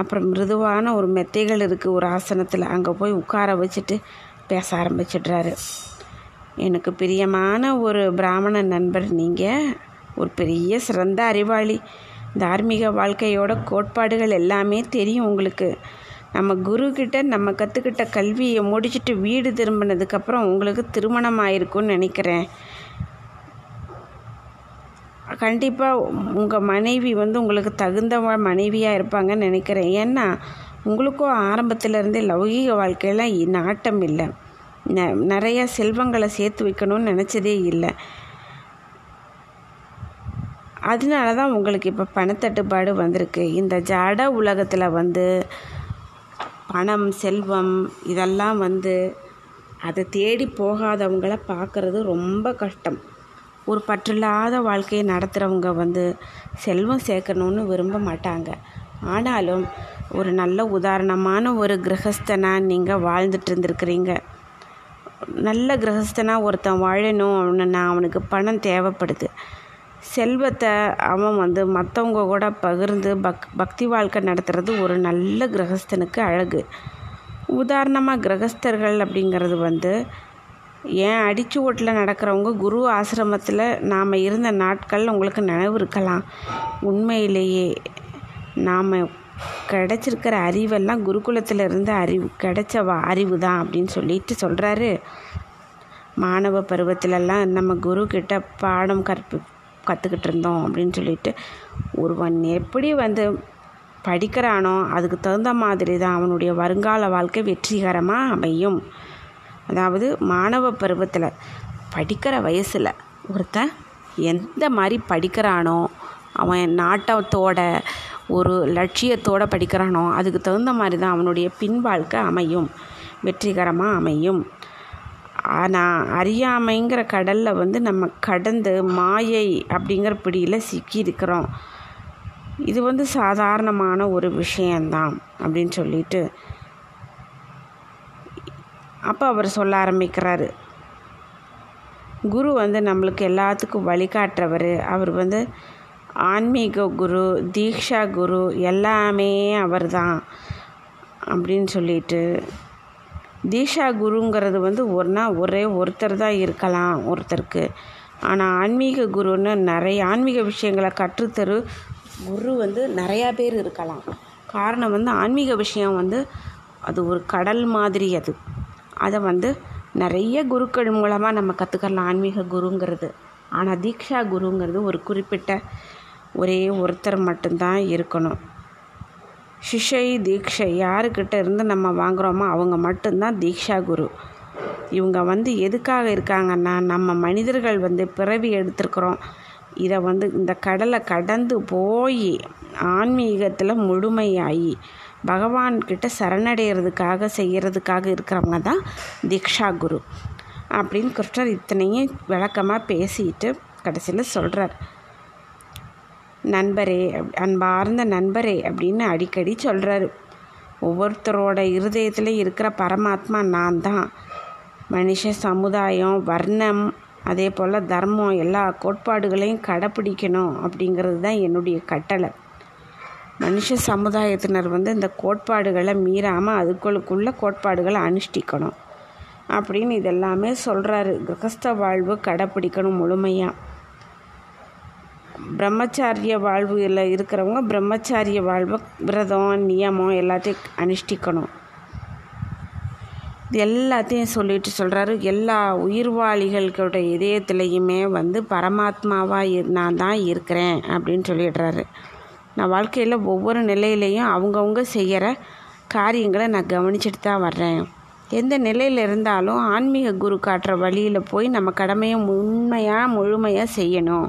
[SPEAKER 1] அப்புறம் மிருதுவான ஒரு மெத்தைகள் இருக்குது ஒரு ஆசனத்தில். அங்கே போய் உட்கார வச்சுட்டு பேச ஆரம்பிச்சிடுறாரு. எனக்கு பிரியமான ஒரு பிராமண நண்பர் நீங்கள் ஒரு பெரிய சிறந்த அறிவாளி. தார்மீக வாழ்க்கையோட கோட்பாடுகள் எல்லாமே தெரியும் உங்களுக்கு. நம்ம குருக்கிட்ட நம்ம கற்றுக்கிட்ட கல்வியை முடிச்சுட்டு வீடு திரும்பினதுக்கப்புறம் உங்களுக்கு திருமணம் ஆயிருக்கும்னு நினைக்கிறேன். கண்டிப்பாக உங்கள் மனைவி வந்து உங்களுக்கு தகுந்த மனைவியாக இருப்பாங்கன்னு நினைக்கிறேன். ஏன்னா உங்களுக்கும் ஆரம்பத்திலேருந்தே லௌகீக வாழ்க்கையில் நாட்டம் இல்லை. ந நிறைய செல்வங்களை சேர்த்து வைக்கணும்னு நினச்சதே இல்லை. அதனால தான் உங்களுக்கு இப்போ பணத்தட்டுப்பாடு வந்திருக்கு. இந்த ஜட உலகத்தில் வந்து பணம் செல்வம் இதெல்லாம் வந்து அதை தேடி போகாதவங்கள பார்க்குறது ரொம்ப கஷ்டம். ஒரு பற்றில்லாத வாழ்க்கையை நடத்துகிறவங்க வந்து செல்வம் சேர்க்கணுன்னு விரும்ப மாட்டாங்க. ஆனாலும் ஒரு நல்ல உதாரணமான ஒரு கிரகஸ்தனாக நீங்கள் வாழ்ந்துட்டு இருந்திருக்கிறீங்க. நல்ல கிரகஸ்தனாக ஒருத்தன் வாழணும் நான் அவனுக்கு பணம் தேவைப்படுது. செல்வத்தை அவன் வந்து மற்றவங்க கூட பகிர்ந்து பக் பக்தி வாழ்க்கை நடத்துறது ஒரு நல்ல கிரகஸ்தனுக்கு அழகு. உதாரணமாக கிரகஸ்தர்கள் அப்படிங்கிறது வந்து ஏன் அடிச்சு ஓட்டில் நடக்கிறவங்க குரு ஆசிரமத்தில் நாம் இருந்த நாட்கள் உங்களுக்கு நினைவு இருக்கலாம். உண்மையிலேயே நாம் கிடைச்சிருக்கிற அறிவெல்லாம் குருகுலத்தில் இருந்த அறிவு கிடைச்ச அறிவு தான் அப்படின்னு சொல்லிட்டு சொல்கிறாரு மாணவ பருவத்திலெல்லாம் நம்ம குரு கிட்ட பாடம் கற்பி கற்றுக்கிட்டு இருந்தோம் அப்படின்னு சொல்லிட்டு ஒருவன் எப்படி வந்து படிக்கிறானோ அதுக்கு தகுந்த மாதிரி தான் அவனுடைய வருங்கால வாழ்க்கை வெற்றிகரமாக அமையும். அதாவது மாணவ பருவத்தில் படிக்கிற வயசில் ஒருத்தன் எந்த மாதிரி படிக்கிறானோ அவன் நாட்டத்தோட ஒரு லட்சியத்தோடு படிக்கிறானோ அதுக்கு தகுந்த மாதிரி தான் அவனுடைய பின் வாழ்க்கை அமையும். வெற்றிகரமாக அமையும். ஆனால் அறியாமைங்கிற கடலில் வந்து நம்ம கடந்து மாயை அப்படிங்கிற பிடியில் சிக்கியிருக்கிறோம் இது வந்து சாதாரணமான ஒரு விஷயந்தான் அப்படின்னு சொல்லிட்டு அப்போ அவர் சொல்ல ஆரம்பிக்கிறாரு. குரு வந்து நம்மளுக்கு எல்லாத்துக்கும் வழிகாட்டுறவர். அவர் வந்து ஆன்மீக குரு தீக்ஷா குரு எல்லாமே அவர் தான் அப்படின்னு சொல்லிட்டு தீக்ஷா குருங்கிறது வந்து ஒன்றா ஒரே ஒருத்தர் தான் இருக்கலாம் ஒருத்தருக்கு. ஆனால் ஆன்மீக குருன்னு நிறைய ஆன்மீக விஷயங்களை கற்றுத்தரு குரு வந்து நிறையா பேர் இருக்கலாம். காரணம் வந்து ஆன்மீக விஷயம் வந்து அது ஒரு கடல் மாதிரி அது. அதை வந்து நிறைய குருக்கள் மூலமாக நம்ம கற்றுக்கலாம் ஆன்மீக குருங்கிறது. ஆனால் தீக்ஷா குருங்கிறது ஒரு குறிப்பிட்ட ஒரே ஒருத்தர் மட்டும்தான் இருக்கணும். சிஷை தீக்ஷை யாருக்கிட்ட இருந்து நம்ம வாங்குகிறோமோ அவங்க மட்டும்தான் தீக்ஷா குரு. இவங்க வந்து எதுக்காக இருக்காங்கன்னா நம்ம மனிதர்கள் வந்து பிறவி எடுத்திருக்கிறோம். இதை வந்து இந்த கடலை கடந்து போய் ஆன்மீகத்தில் முழுமையாகி பகவான்கிட்ட சரணடைகிறதுக்காக செய்கிறதுக்காக இருக்கிறவங்க தான் தீக்ஷா குரு. அப்படின்னு கிருஷ்ணர் இத்தனையும் விளக்கமாக பேசிட்டு கடைசியில் சொல்கிறார் நண்பரே அன்பார்ந்த நண்பரே அப்படின்னு அடிக்கடி சொல்கிறாரு ஒவ்வொருத்தரோட இருதயத்தில் இருக்கிற பரமாத்மா நான் தான். மனுஷ சமுதாயம் வர்ணம் அதே போல் தர்மம் எல்லா கோட்பாடுகளையும் கடைப்பிடிக்கணும் அப்படிங்கிறது தான் என்னுடைய கட்டளை. மனுஷ சமுதாயத்தினர் வந்து இந்த கோட்பாடுகளை மீறாமல் அதுக்குள்ளுக்குள்ள கோட்பாடுகளை அனுஷ்டிக்கணும் அப்படின்னு இதெல்லாமே சொல்கிறாரு கிரகஸ்த வாழ்வு கடைப்பிடிக்கணும் முழுமையாக பிரம்மச்சாரிய வாழ்வில் இருக்கிறவங்க பிரம்மச்சாரிய வாழ்வை விரதம் நியமம் எல்லாத்தையும் அனுஷ்டிக்கணும். இது எல்லாத்தையும் சொல்லிட்டு சொல்கிறாரு எல்லா உயிர்வாளிகளுடைய இதயத்துலேயுமே வந்து பரமாத்மாவாக நான் தான் இருக்கிறேன் அப்படின்னு சொல்லிடுறாரு. நான் வாழ்க்கையில் ஒவ்வொரு நிலையிலையும் அவங்கவுங்க செய்கிற காரியங்களை நான் கவனிச்சுட்டு தான் வர்றேன். எந்த நிலையில் இருந்தாலும் ஆன்மீக குரு காட்டுற வழியில் போய் நம்ம கடமையை உண்மையாக முழுமையாக செய்யணும்.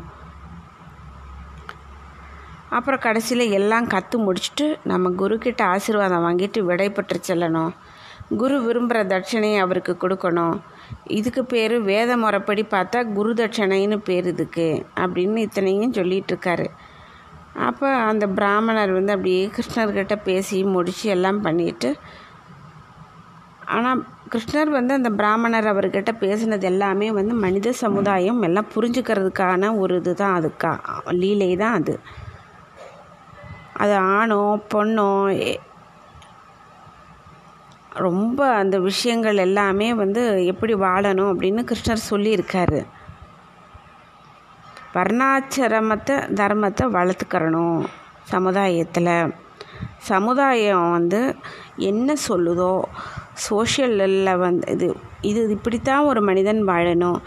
[SPEAKER 1] அப்புறம் கடைசியில் எல்லாம் கற்று முடிச்சுட்டு நம்ம குருக்கிட்ட ஆசீர்வாதம் வாங்கிட்டு விடைபெற்று செல்லணும். குரு விரும்புகிற தட்சணையை அவருக்கு கொடுக்கணும். இதுக்கு பேர் வேத முறைப்படி பார்த்தா குரு தட்சணைன்னு பேர் இதுக்கு அப்படின்னு இத்தனையும் சொல்லிகிட்ருக்காரு அப்போ அந்த பிராமணர் வந்து அப்படியே கிருஷ்ணர்கிட்ட பேசி முடித்து எல்லாம் பண்ணிட்டு ஆனால் கிருஷ்ணர் வந்து அந்த பிராமணர் அவர்கிட்ட பேசினது எல்லாமே வந்து மனித சமுதாயம் எல்லாம் புரிஞ்சுக்கிறதுக்கான ஒரு இது தான் அதுக்கா லீலை தான் அது. அது ஆணோ பொண்ணோ ரொம்ப அந்த விஷயங்கள் எல்லாமே வந்து எப்படி வாழணும் அப்படின்னு கிருஷ்ணர் சொல்லியிருக்காரு. வர்ணாச்சிரமத்தை தர்மத்தை வளர்த்துக்கிறணும் சமுதாயத்தில். சமுதாயம் வந்து என்ன சொல்லுதோ சோஷியலில் வந்து இது இது இப்படித்தான் ஒரு மனிதன் வாழணும்.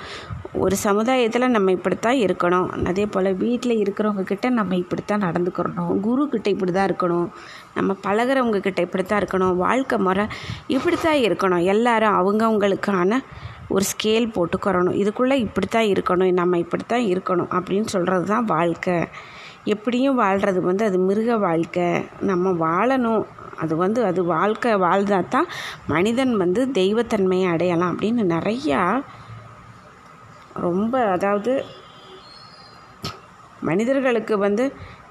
[SPEAKER 1] ஒரு சமுதாயத்தில் நம்ம இப்படித்தான் இருக்கணும். அதே போல் வீட்டில் இருக்கிறவங்கக்கிட்ட நம்ம இப்படித்தான் நடந்துக்கிறணும். குரு கிட்ட இப்படி தான் இருக்கணும். நம்ம பழகிறவங்க கிட்ட இப்படி தான் இருக்கணும். வாழ்க்கை முறை இப்படி தான் இருக்கணும். எல்லாரும் அவங்கவுங்களுக்கான ஒரு ஸ்கேல் போட்டுக்கிறணும் இதுக்குள்ளே இப்படி தான் இருக்கணும். நம்ம இப்படி தான் இருக்கணும் அப்படின்னு சொல்கிறது தான் வாழ்க்கை. எப்படியும் வாழ்கிறது வந்து அது மிருக வாழ்க்கை. நம்ம வாழணும். அது வந்து அது வாழ்க்கை வாழ்ந்தால் தான் மனிதன் வந்து தெய்வத்தன்மையை அடையலாம் அப்படின்னு நிறையா ரொம்ப அதாவது மனிதர்களுக்கு வந்து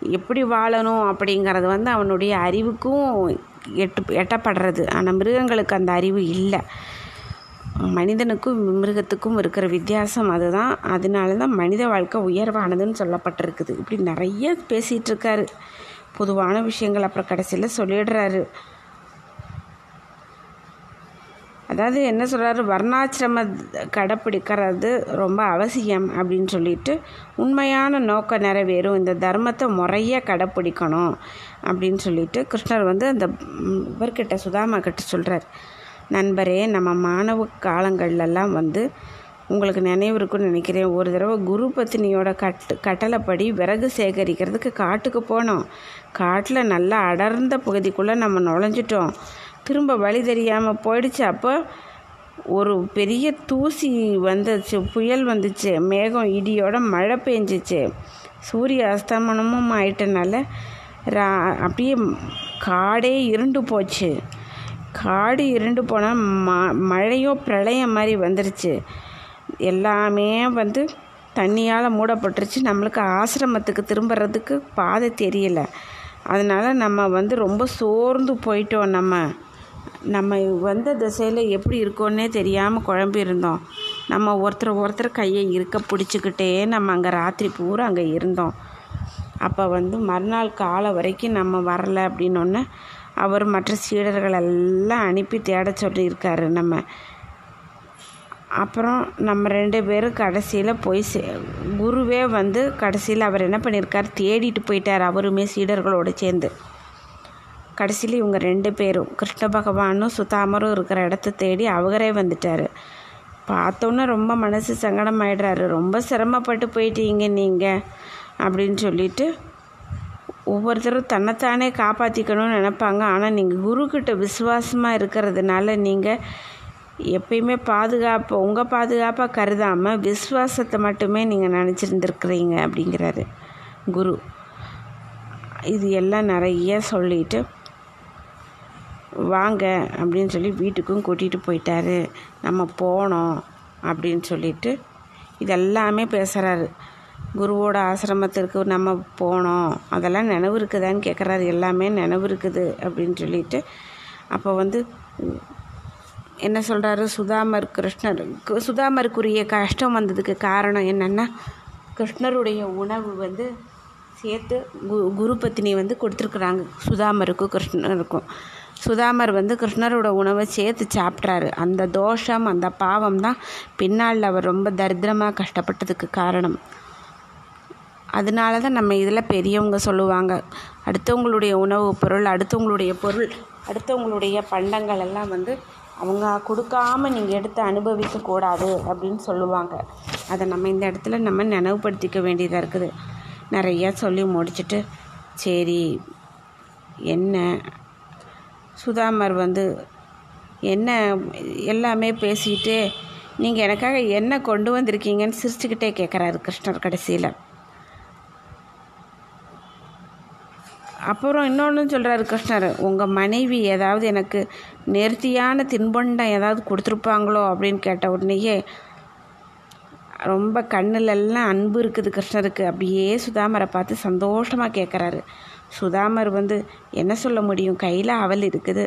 [SPEAKER 1] எப்படி வாழணும் அப்படிங்கிறது வந்து அவனுடைய அறிவுக்கும் எட்டு எட்டப்படுறது. ஆனால் மிருகங்களுக்கு அந்த அறிவு இல்லை. மனிதனுக்கும் மிருகத்துக்கும் இருக்கிற வித்தியாசம் அதுதான். அதனால தான் மனித வாழ்க்கை உயர்வானதுன்னு சொல்லப்பட்டிருக்குது. இப்படி நிறைய பேசிகிட்டு இருக்காரு. பொதுவான விஷயங்கள் அப்புறம் கடைசியில் சொல்லிடுறாரு. அதாவது என்ன சொல்கிறாரு வர்ணாசிரம கடைப்பிடிக்கிறது ரொம்ப அவசியம் அப்படின்னு சொல்லிட்டு உண்மையான நோக்கம் நிறைவேறும். இந்த தர்மத்தை முறையாக கடைப்பிடிக்கணும் அப்படின்னு சொல்லிட்டு கிருஷ்ணர் வந்து அந்த இவர்கிட்ட சுதாமா கிட்ட சொல்கிறார் நண்பரே நம்ம மாணவ காலங்கள்லாம் வந்து உங்களுக்கு நினைவு இருக்குன்னு நினைக்கிறேன். ஒரு தடவை குரு பத்தினியோட கட்டு கட்டளைப்படி விறகு சேகரிக்கிறதுக்கு காட்டுக்கு போனோம். காட்டில் நல்லா அடர்ந்த பகுதிக்குள்ளே நம்ம நுழைஞ்சிட்டோம். திரும்ப வழி தெரியாமல் போயிடுச்சு. அப்போ ஒரு பெரிய தூசி வந்துச்சு புயல் வந்துச்சு மேகம் இடியோட மழை பெஞ்சிச்சு. சூரிய அஸ்தமனமும் ஆயிட்டனால ரா அப்படியே காடே இருண்டு போச்சு. காடு இருண்டு போனால் ம மழையோ பிரளயம் மாதிரி வந்துருச்சு. எல்லாமே வந்து தண்ணியால் மூடப்பட்டுருச்சு. நம்மளுக்கு ஆசிரமத்துக்கு திரும்புறதுக்கு பாதை தெரியல. அதனால் நம்ம வந்து ரொம்ப சோர்ந்து போயிட்டோம் நம்ம. நம்ம வந்த திசையில் எப்படி இருக்கோன்னே தெரியாமல் குழம்பி இருந்தோம் நம்ம ஒருத்தர் ஒருத்தர் கையை இருக்க பிடிச்சிக்கிட்டே நம்ம அங்கே ராத்திரி பூரா அங்கே இருந்தோம். அப்போ வந்து மறுநாள் காலை வரைக்கும் நம்ம வரலை அப்படின்னொன்னே அவர் மற்ற சீடர்கள் எல்லாம் அனுப்பி தேட சொல்லியிருக்காரு நம்ம. அப்புறம் நம்ம ரெண்டு பேரும் கடைசியில் போய் சே குருவே வந்து கடைசியில் அவர் என்ன பண்ணியிருக்கார்? தேடிட்டு போயிட்டார் அவருமே சீடர்களோடு சேர்ந்து. கடைசியில் இவங்க ரெண்டு பேரும் கிருஷ்ண பகவானும் சுதாமரும் இருக்கிற இடத்த தேடி அவரே வந்துட்டார். பார்த்தோன்னே ரொம்ப மனசு சங்கடமாயிடுறாரு. ரொம்ப சிரமப்பட்டு போயிட்டீங்க நீங்கள் அப்படின்னு சொல்லிட்டு ஒவ்வொருத்தரும் தன்னைத்தானே காப்பாற்றிக்கணும்னு நினப்பாங்க. ஆனால் நீங்கள் குருக்கிட்ட விசுவாசமாக இருக்கிறதுனால நீங்கள் எப்பயுமே பாதுகாப்பு உங்கள் பாதுகாப்பாக கருதாமல் விசுவாசத்தை மட்டுமே நீங்கள் நினச்சிருந்துருக்குறீங்க அப்படிங்கிறாரு குரு. இது எல்லாம் நிறைய சொல்லிட்டு வாங்க அப்படின்னு சொல்லி வீட்டுக்கும் கூட்டிகிட்டு போயிட்டாரு. நம்ம போனோம் அப்படின்னு சொல்லிட்டு இதெல்லாமே பேசுகிறாரு குருவோட ஆசிரமத்திற்கு நம்ம போனோம். அதெல்லாம் நினைவு இருக்குதான்னு கேட்குறாரு எல்லாமே நினைவு இருக்குது அப்படின்னு சொல்லிட்டு அப்போ வந்து என்ன சொல்கிறாரு சுதாமர் கிருஷ்ணர் சுதாமருக்குரிய கஷ்டம் வந்ததுக்கு காரணம் என்னென்னா கிருஷ்ணருடைய உணவு வந்து சேர்த்து கு குரு பத்தினி வந்து கொடுத்துருக்குறாங்க. சுதாமருக்கும் கிருஷ்ணருக்கும். சுதாமர் வந்து கிருஷ்ணரோட உணவை சேர்த்து சாப்பிட்றாரு. அந்த தோஷம் அந்த பாவம் தான் பின்னால் அவர் ரொம்ப தரித்திரமாக கஷ்டப்பட்டதுக்கு காரணம். அதனால தான் நம்ம இதில் பெரியவங்க சொல்லுவாங்க அடுத்தவங்களுடைய உணவு பொருள் அடுத்தவங்களுடைய பொருள் அடுத்தவங்களுடைய பண்டங்கள் எல்லாம் வந்து அவங்க கொடுக்காம நீங்கள் எடுத்து அனுபவிக்கக்கூடாது அப்படின்னு சொல்லுவாங்க. அதை நம்ம இந்த இடத்துல நம்ம நினைவுபடுத்திக்க வேண்டியதாக இருக்குது. நிறையா சொல்லி முடிச்சுட்டு சரி என்ன சுதாமர் வந்து என்ன எல்லாமே பேசிக்கிட்டு நீங்கள் எனக்காக என்ன கொண்டு வந்திருக்கீங்கன்னு சிரிச்சுக்கிட்டே கேட்குறாரு கிருஷ்ணர் கடைசியில். அப்புறம் இன்னொன்று சொல்கிறாரு கிருஷ்ணர் உங்கள் மனைவி ஏதாவது எனக்கு நேர்த்தியான தின்பண்டம் ஏதாவது கொடுத்துருப்பாங்களோ? அப்படின்னு கேட்ட உடனேயே ரொம்ப கண்ணுலெல்லாம் அன்பு இருக்குது கிருஷ்ணருக்கு. அப்படியே சுதாமரை பார்த்து சந்தோஷமாக கேட்குறாரு சுதாமர் வந்து என்ன சொல்ல முடியும்? கையில் அவல் இருக்குது.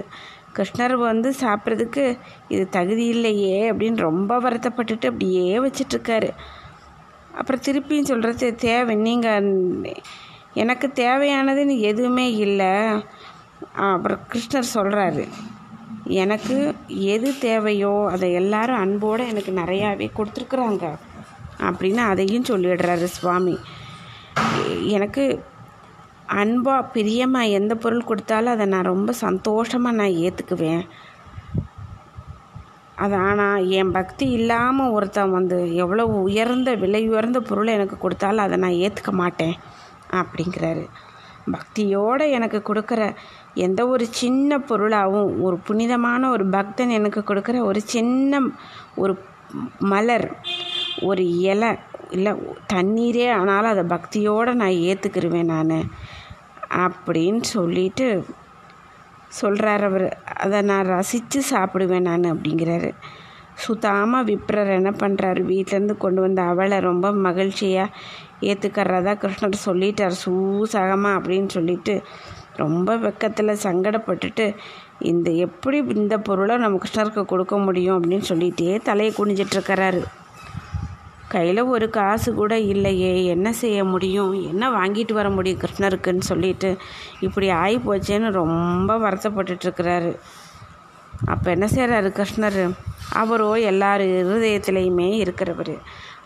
[SPEAKER 1] கிருஷ்ணர் வந்து சாப்பிட்றதுக்கு இது தகுதி இல்லையே அப்படின்னு ரொம்ப வருத்தப்பட்டுட்டு அப்படியே வச்சிட்ருக்காரு. அப்புறம் திருப்பியும் சொல்கிறது தேவை நீங்கள் எனக்கு தேவையானதுன்னு எதுவுமே இல்லை. அப்புறம் கிருஷ்ணர் சொல்கிறாரு எனக்கு எது தேவையோ அதை எல்லாரும் அன்போடு எனக்கு நிறையாவே கொடுத்துருக்குறாங்க அப்படின்னு அதையும் சொல்லிடுறாரு சுவாமி. எனக்கு அன்பாக பிரியமாக எந்த பொருள் கொடுத்தாலும் அதை நான் ரொம்ப சந்தோஷமாக நான் ஏற்றுக்குவேன் அது ஆனால் என் பக்தி இல்லாமல் ஒருத்தன் வந்து எவ்வளோ உயர்ந்த விலை உயர்ந்த பொருளை எனக்கு கொடுத்தாலும் அதை நான் ஏற்றுக்க மாட்டேன் அப்படிங்கிறாரு. பக்தியோடு எனக்கு கொடுக்குற எந்த ஒரு சின்ன பொருளாகவும் ஒரு புனிதமான ஒரு பக்தன் எனக்கு கொடுக்குற ஒரு சின்ன ஒரு மலர் ஒரு இலை இல்லை தண்ணீரே ஆனாலும் அதை பக்தியோடு நான் ஏற்றுக்கிருவேன் நான். அப்படின்னு சொல்லிட்டு சொல்கிறார் அவர். அதை நான் ரசித்து சாப்பிடுவேன் நான் அப்படிங்கிறாரு. சுத்தாமல் விப்ரர் என்ன பண்ணுறாரு வீட்டிலேருந்து கொண்டு வந்த அவளை ரொம்ப மகிழ்ச்சியாக ஏற்றுக்கறதா கிருஷ்ணர் சொல்லிட்டார். சூசகமாக அப்படின்னு சொல்லிட்டு ரொம்ப வெக்கத்தில் சங்கடப்பட்டுட்டு இந்த எப்படி இந்த பொருளை நம்ம கிருஷ்ணருக்கு கொடுக்க முடியும்? அப்படின்னு சொல்லிகிட்டே தலையை குனிஞ்சிட்ருக்கிறாரு கையில் ஒரு காசு கூட இல்லையே என்ன செய்ய முடியும்? என்ன வாங்கிட்டு வர முடியும் கிருஷ்ணருக்குன்னு சொல்லிட்டு இப்படி ஆகி போச்சேன்னு ரொம்ப வருத்தப்பட்டுட்ருக்கிறாரு அப்போ என்ன செய்கிறாரு கிருஷ்ணர்? அவரோ எல்லார் இருதயத்துலேயுமே இருக்கிறவர்.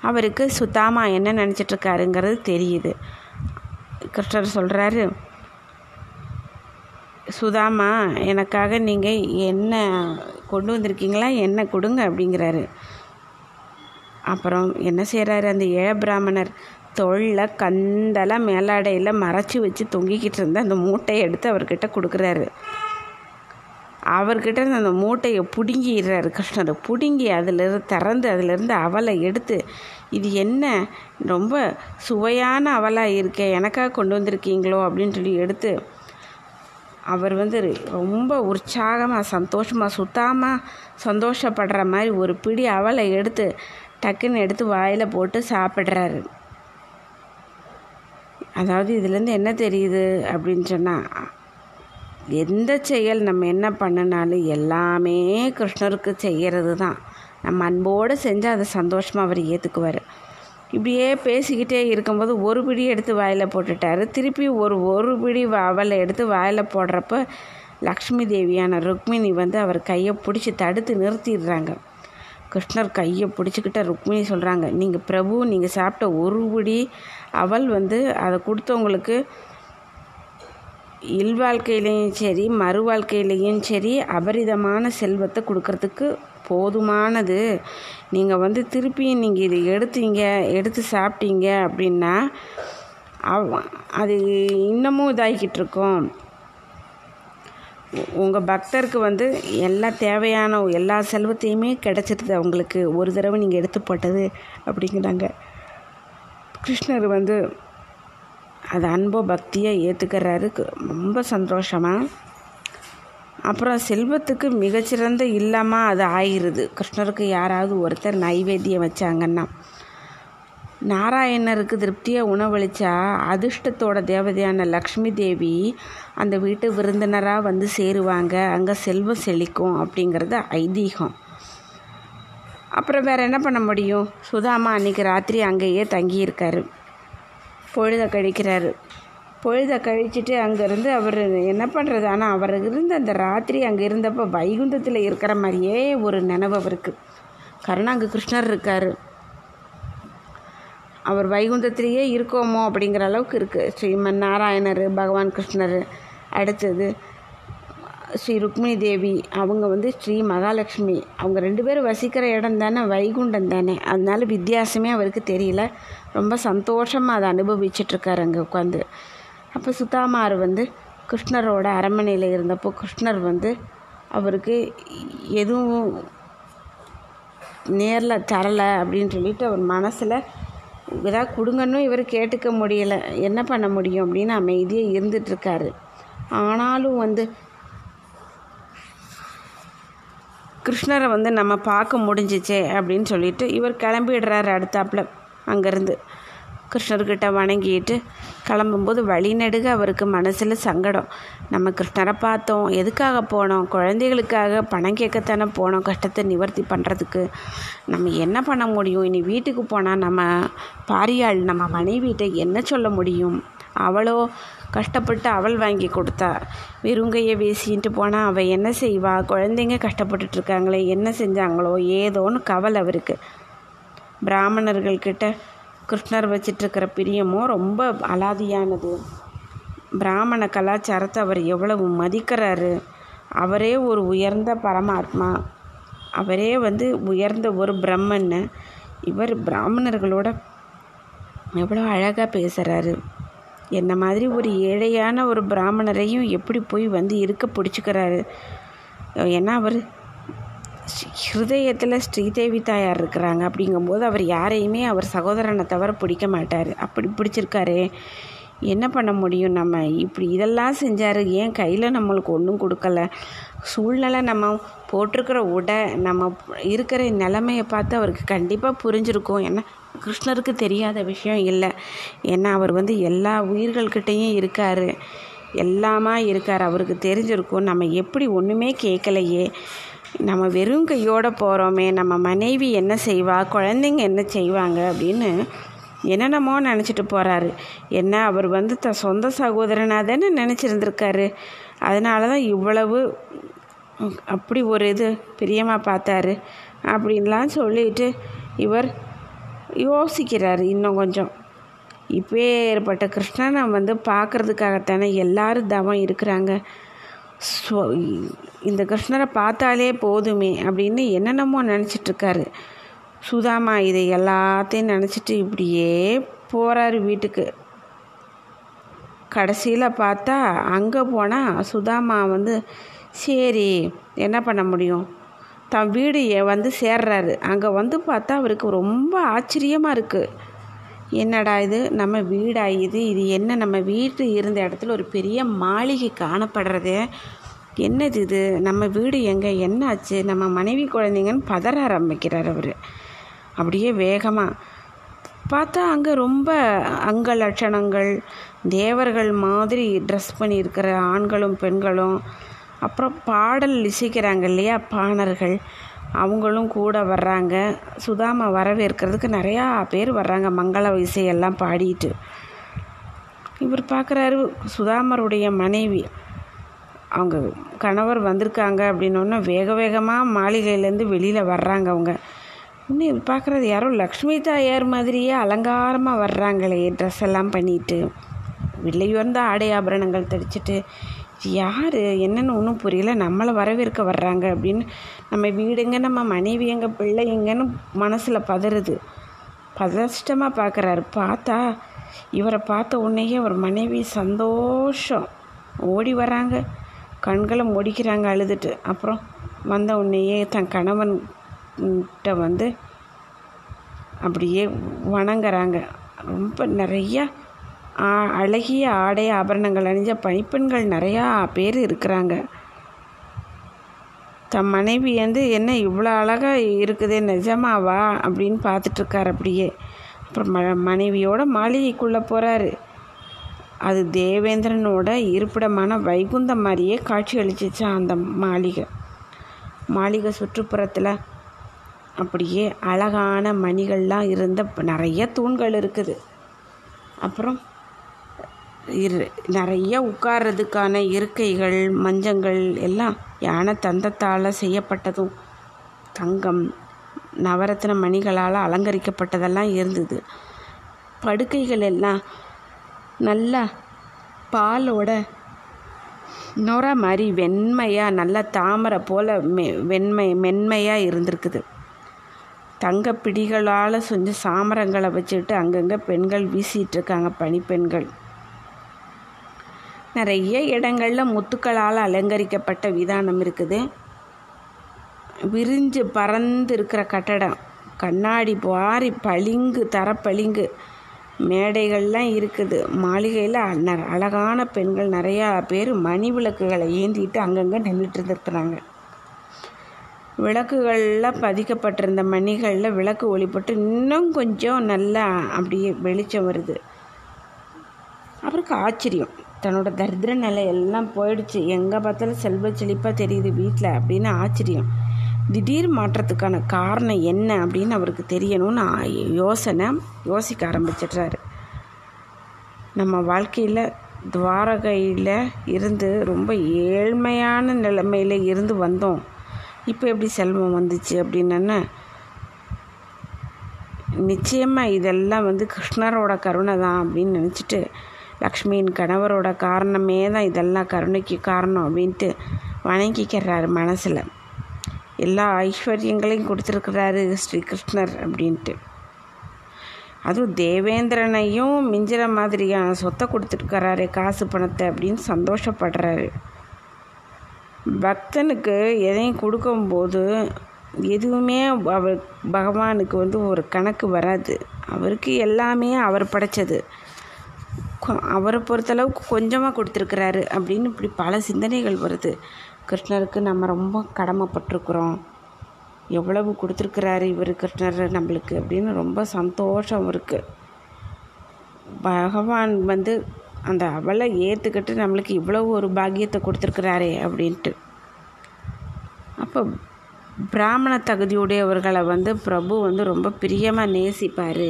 [SPEAKER 1] அவருக்கு சுத்தாமா என்ன நினச்சிட்ருக்காருங்கிறது தெரியுது. கிருஷ்ணர் சொல்கிறாரு சுதாமா எனக்காக நீங்கள் என்ன கொண்டு வந்திருக்கீங்களா? என்ன கொடுங்க? அப்படிங்கிறாரு. அப்புறம் என்ன செய்கிறாரு அந்த ஏழ பிராமணர்? தொழில கந்தலாக மேலாடையில் மறைச்சி வச்சு தொங்கிக்கிட்டு இருந்த அந்த மூட்டையை எடுத்து அவர்கிட்ட கொடுக்குறாரு. அவர்கிட்ட அந்த மூட்டையை பிடுங்கிடுறாரு கிருஷ்ணர். பிடுங்கி அதிலிருந்து திறந்து அதிலிருந்து அவலை எடுத்து இது என்ன? ரொம்ப சுவையான அவலாக இருக்கே எனக்காக கொண்டு வந்திருக்கீங்களோ? அப்படின்னு சொல்லி எடுத்து அவர் வந்து ரொம்ப உற்சாகமாக சந்தோஷமாக சுத்தாமல் சந்தோஷப்படுற மாதிரி ஒரு பிடி அவலை எடுத்து டக்குன்னு எடுத்து வாயில் போட்டு சாப்பிட்றாரு. அதாவது இதுலேருந்து என்ன தெரியுது அப்படின்னு சொன்னால் எந்த செயல் நம்ம என்ன பண்ணினாலும் எல்லாமே கிருஷ்ணருக்கு செய்கிறது தான் நம்ம அன்போடு செஞ்சால் அதை சந்தோஷமாக அவர் ஏற்றுக்குவார் இப்படியே பேசிக்கிட்டே இருக்கும்போது ஒரு பிடி எடுத்து வாயில் போட்டுட்டார். திருப்பி ஒரு ஒரு பிடி அவலை எடுத்து வாயில் போடுறப்ப லக்ஷ்மி தேவியான ருக்மிணி வந்து அவர் கையை பிடிச்சி தடுத்து நிறுத்திடுறாங்க. கிருஷ்ணர் கையை பிடிச்சிக்கிட்ட ருக்மிணி சொல்கிறாங்க நீங்கள் பிரபு நீங்கள் சாப்பிட்ட ஒரு பிடி அவள் வந்து அதை கொடுத்தவங்களுக்கு இல்வாழ்க்கையிலையும் சரி மறு வாழ்க்கையிலையும் சரி அபரிதமான செல்வத்தை கொடுக்கறதுக்கு போதுமானது. நீங்கள் வந்து திருப்பியும் நீங்கள் இதை எடுத்தீங்க எடுத்து சாப்பிட்டீங்க அப்படின்னா அவ அது இன்னமும் இதாகிக்கிட்டு இருக்கோம். உங்கள் பக்தருக்கு வந்து எல்லா தேவையான எல்லா செல்வத்தையுமே கிடச்சிருது அவங்களுக்கு ஒரு தடவை நீங்கள் எடுத்து போட்டது அப்படிங்கிறாங்க. கிருஷ்ணர் வந்து அது அன்போ பக்தியை ஏற்றுக்கிறாரு ரொம்ப சந்தோஷமாக அப்புறம் செல்வத்துக்கு மிகச்சிறந்த இல்லாமல் அது ஆயிடுது. கிருஷ்ணருக்கு யாராவது ஒருத்தர் நைவேத்தியம் வச்சாங்கன்னா நாராயணருக்கு திருப்தியாக உணவளித்தா அதிர்ஷ்டத்தோட தேவதையான லக்ஷ்மி தேவி அந்த வீட்டு விருந்தினராக வந்து சேருவாங்க. அங்கே செல்வம் செழிக்கும் அப்படிங்கிறது ஐதீகம். அப்புறம் வேறு என்ன பண்ண முடியும்? சுதாமா அன்றைக்கி ராத்திரி அங்கேயே தங்கியிருக்காரு. பொழுதை கழிக்கிறாரு. பொழுதை கழிச்சிட்டு அங்கேருந்து அவர் என்ன பண்ணுறது ஆனால் அவர் இருந்த அந்த ராத்திரி அங்கே இருந்தப்போ வைகுந்தத்தில் இருக்கிற மாதிரியே ஒரு நினைவு அவருக்கு. கருணாங்க கிருஷ்ணர் இருக்கார். அவர் வைகுந்தத்திலேயே இருக்கோமோ அப்படிங்கிற அளவுக்கு இருக்குது ஸ்ரீமன் நாராயணர் பகவான் கிருஷ்ணர் அடுத்தது ஸ்ரீ ருக்மிணி தேவி. அவங்க வந்து ஸ்ரீ மகாலட்சுமி. அவங்க ரெண்டு பேரும் வசிக்கிற இடம் தானே? வைகுண்டம் தானே. அதனால வித்தியாசமே அவருக்கு தெரியல. ரொம்ப சந்தோஷமாக அதை அனுபவிச்சிட்ருக்காரு அங்கே உட்காந்து அப்போ சுத்தாமார் வந்து கிருஷ்ணரோட அரண்மனையில் இருந்தப்போ கிருஷ்ணர் வந்து அவருக்கு எதுவும் நேரில் தரலை அப்படின்னு சொல்லிட்டு அவர் மனசில் ஏதாவது கொடுங்கன்னு இவர் கேட்டுக்க முடியலை. என்ன பண்ண முடியும் அப்படின்னு அமைதியாக இருந்துகிட்ருக்காரு ஆனாலும் வந்து கிருஷ்ணரை வந்து நம்ம பார்க்க முடிஞ்சிச்சே அப்படின்னு சொல்லிட்டு இவர் கிளம்பிடுறாரு அடுத்தாப்புல அங்கேருந்து. கிருஷ்ணர்கிட்ட வணங்கிட்டு கிளம்பும்போது வழிநடுக அவருக்கு மனசில் சங்கடம். நம்ம கிருஷ்ணரை பார்த்தோம். எதுக்காக போனோம்? குழந்தைகளுக்காக பணம் கேட்கத்தானே போனோம். கஷ்டத்தை நிவர்த்தி பண்ணுறதுக்கு நம்ம என்ன பண்ண முடியும்? இனி வீட்டுக்கு போனால் நம்ம பாரியாள் நம்ம மனைவிட்ட என்ன சொல்ல முடியும்? அவளோ கஷ்டப்பட்டு அவள் வாங்கி கொடுத்தா. வெறுங்கையை வீசிட்டு போனால் அவள் என்ன செய்வா? குழந்தைங்க கஷ்டப்பட்டுட்டு இருக்காங்களே என்ன செஞ்சாங்களோ ஏதோன்னு கவலை அவருக்கு. பிராமணர்கள்கிட்ட கிருஷ்ணர் வச்சிட்ருக்கிற பிரியமோ ரொம்ப அலாதியானது. பிராமண கலாச்சாரத்தை அவர் எவ்வளவு மதிக்கிறாரு. அவரே ஒரு உயர்ந்த பரமாத்மா. அவரே வந்து உயர்ந்த ஒரு பிரம்மன்னு இவர் பிராமணர்களோட எவ்வளோ அழகாக பேசுகிறாரு என்ன மாதிரி ஒரு ஏழையான ஒரு பிராமணரையும் எப்படி போய் வந்து இருக்க பிடிச்சிக்கிறாரு. ஏன்னா அவர் ஹிருதயத்தில் ஸ்ரீதேவி தாயார் இருக்கிறாங்க அப்படிங்கும்போது அவர் யாரையுமே அவர் சகோதரனை தவிர பிடிக்க மாட்டார். அப்படி பிடிச்சிருக்காரு. என்ன பண்ண முடியும் நம்ம? இப்படி இதெல்லாம் செஞ்சார். ஏன் கையில் நம்மளுக்கு ஒன்றும் கொடுக்கல? சூழ்நிலை நம்ம போட்டிருக்கிற உடை நம்ம இருக்கிற நிலமையை பார்த்து அவருக்கு கண்டிப்பாக புரிஞ்சிருக்கும். ஏன்னா கிருஷ்ணருக்கு தெரியாத விஷயம் இல்லை. ஏன்னா அவர் வந்து எல்லா உயிர்கள்கிட்டேயும் இருக்கார். எல்லாமா இருக்கார். அவருக்கு தெரிஞ்சிருக்கும். நம்ம எப்படி ஒன்றுமே கேட்கலையே நம்ம வெறும் கையோடு போகிறோமே நம்ம மனைவி என்ன செய்வா குழந்தைங்க என்ன செய்வாங்க அப்படின்னு என்னென்னமோ நினச்சிட்டு போகிறாரு என்ன அவர் வந்து த சொந்த சகோதரனாக தானே நினச்சிருந்துருக்காரு. அதனால தான் இவ்வளவு அப்படி ஒரு இது பிரியமாக பார்த்தாரு. அப்படின்லாம் சொல்லிட்டு இவர் யோசிக்கிறார் இன்னும் கொஞ்சம். இப்பேற்பட்ட கிருஷ்ணனை வந்து பார்க்குறதுக்காகத்தானே எல்லாரும் தவம் இருக்கிறாங்க. ஸோ இந்த கிருஷ்ணரை பார்த்தாலே போதுமே அப்படின்னு என்னென்னமோ நினச்சிட்ருக்காரு. சுதாமா இதை எல்லாத்தையும் நினச்சிட்டு இப்படியே போகிறாரு வீட்டுக்கு. கடைசியில் பார்த்தா அங்கே போனால் சுதாமா வந்து சரி என்ன பண்ண முடியும்? தன் வீடு வந்து சேர்றாரு. அங்கே வந்து பார்த்தா அவருக்கு ரொம்ப ஆச்சரியமாக இருக்குது என்னடா இது? நம்ம வீடா இது இது என்ன? நம்ம வீட்டு இருந்த இடத்துல ஒரு பெரிய மாளிகை காணப்படுறது. என்னது இது? நம்ம வீடு எங்கே? என்னாச்சு? நம்ம மனைவி குழந்தைங்கன்னு பதற ஆரம்பிக்கிறார் அவர். அப்படியே வேகமாக பார்த்தா அங்கே ரொம்ப அங்க லட்சணங்கள் தேவர்கள் மாதிரி ட்ரெஸ் பண்ணியிருக்கிற ஆண்களும் பெண்களும். அப்புறம் பாடல் இசைக்கிறாங்க இல்லையா? பாணர்கள். அவங்களும் கூட வர்றாங்க. சுதாமா வரவேற்கிறதுக்கு நிறையா பேர் வர்றாங்க. மங்கள இசையெல்லாம் பாடிட்டு. இவர் பார்க்குறாரு சுதாமருடைய மனைவி. அவங்க கணவர் வந்திருக்காங்க அப்படின்னோடனே வேக வேகமாக மாளிகையிலேருந்து வெளியில் வர்றாங்க அவங்க. இன்னும் இது பார்க்குறது யாரோ லக்ஷ்மி தாயார் மாதிரியே அலங்காரமாக வர்றாங்களே ட்ரெஸ் எல்லாம் பண்ணிட்டு. வில்லையுயர்ந்த ஆடை ஆபரணங்கள் தடிச்சிட்டு யார்? என்னன்னு ஒன்றும் புரியல. நம்மளை வரவேற்க வர்றாங்க அப்படின்னு நம்ம வீடுங்க நம்ம மனைவி எங்கள் பிள்ளை எங்கன்னு மனசில் பதறுது. பதஷ்டமாக பார்க்குறாரு பார்த்தா இவரை பார்த்த உடனேயே ஒரு மனைவி சந்தோஷம். ஓடி வராங்க கண்களை முடிக்கிறாங்க அழுதுட்டு. அப்புறம் வந்த உடனேயே தன் கணவன்கிட்ட வந்து அப்படியே வணங்குறாங்க. ரொம்ப நிறையா அழகிய ஆடை ஆபரணங்கள் அணிஞ்ச பணிப்பெண்கள் நிறையா பேர் இருக்கிறாங்க. தம் மனைவி வந்து என்ன இவ்வளோ அழகாக இருக்குது நிஜமாவா? அப்படின்னு பார்த்துட்ருக்காரு அப்படியே. அப்புறம் ம மனைவியோட மாளிகைக்குள்ளே போகிறாரு அது தேவேந்திரனோட இருப்பிடமான வைகுந்தம் மாதிரியே காட்சி அளிச்சிச்சான் அந்த மாளிகை. மாளிகை சுற்றுப்புறத்தில் அப்படியே அழகான மணிகள்லாம் இருந்த நிறைய தூண்கள் இருக்குது. அப்புறம் இரு நிறைய உட்கார்றதுக்கான இருக்கைகள் மஞ்சங்கள் எல்லாம் யானை தந்தத்தால் செய்யப்பட்டதும் தங்கம் நவரத்ன மணிகளால் அலங்கரிக்கப்பட்டதெல்லாம் இருந்தது. படுக்கைகள் எல்லாம் நல்லா பாலோட நொர மாதிரி வெண்மையாக நல்ல தாமரை போல் மெ வெண்மை மென்மையாக இருந்திருக்குது. தங்க பிடிகளால் செஞ்ச சாமரங்களை வச்சுட்டு அங்கங்கே பெண்கள் வீசிகிட்ருக்காங்க இருக்காங்க பனிப்பெண்கள். நிறைய இடங்களில் முத்துக்களால் அலங்கரிக்கப்பட்ட விதானம் இருக்குது. விரிஞ்சு பறந்து இருக்கிற கட்டடம். கண்ணாடி பாரி பளிங்கு தரப்பளிங்கு மேடைகள்லாம் இருக்குது. மாளிகையில் அழகான பெண்கள் நிறையா பேர் மணி விளக்குகளை ஏந்திட்டு அங்கங்கே நின்றுட்டு இருந்துருக்குறாங்க. விளக்குகளில் பதிக்கப்பட்டிருந்த மணிகளில் விளக்கு ஒளிப்பட்டு இன்னும் கொஞ்சம் நல்லா அப்படியே வெளிச்சம் வருது. அவருக்கு ஆச்சரியம். தன்னோட தரித்திர நிலை எல்லாம் போயிடுச்சு. எங்கே பார்த்தாலும் செல்வ செழிப்பாக தெரியுது வீட்டில் அப்படின்னு ஆச்சரியம். திடீர் மாற்றத்துக்கான காரணம் என்ன அப்படின்னு அவருக்கு தெரியணும்னு யோசனை யோசிக்க ஆரம்பிச்சிடுறாரு. நம்ம வாழ்க்கையில் துவாரகையில் இருந்து ரொம்ப ஏழ்மையான நிலைமையில் இருந்து வந்தோம். இப்போ எப்படி செல்வம் வந்துச்சு அப்படின்னா நிச்சயமாக இதெல்லாம் வந்து கிருஷ்ணரோட கருணை தான் அப்படின்னு நினச்சிட்டு லக்ஷ்மியின் கணவரோட காரணமே தான் இதெல்லாம் கருணைக்கு காரணம் அப்படின்ட்டு வணங்கிக்கிறாரு மனசில். எல்லா ஐஸ்வர்யங்களையும் கொடுத்துருக்கிறாரு ஸ்ரீகிருஷ்ணர் அப்படின்ட்டு. அதுவும் தேவேந்திரனையும் மிஞ்சிற மாதிரியான சொத்தை கொடுத்துருக்கிறாரு காசு பணத்தை அப்படின்னு சந்தோஷப்படுறாரு. பக்தனுக்கு எதையும் கொடுக்கும்போது எதுவுமே அவர் பகவானுக்கு வந்து ஒரு கணக்கு வராது. அவருக்கு எல்லாமே அவர் படைச்சது. அவரை பொறுத்தளவுக்கு கொஞ்சமாக கொடுத்துருக்குறாரு அப்படின்னு இப்படி பல சிந்தனைகள் வருது. கிருஷ்ணருக்கு நம்ம ரொம்ப கடமைப்பட்டிருக்கிறோம். எவ்வளவு கொடுத்துருக்குறாரு இவர் கிருஷ்ணர் நம்மளுக்கு அப்படின்னு ரொம்ப சந்தோஷம் இருக்குது பகவான் வந்து அந்த அவளை ஏற்றுக்கிட்டு நம்மளுக்கு இவ்வளவு ஒரு பாக்கியத்தை கொடுத்துருக்குறாரே அப்படின்ட்டு. அப்போ பிராமண தகுதியுடையவர்களை வந்து பிரபு வந்து ரொம்ப பிரியமாக நேசிப்பார்.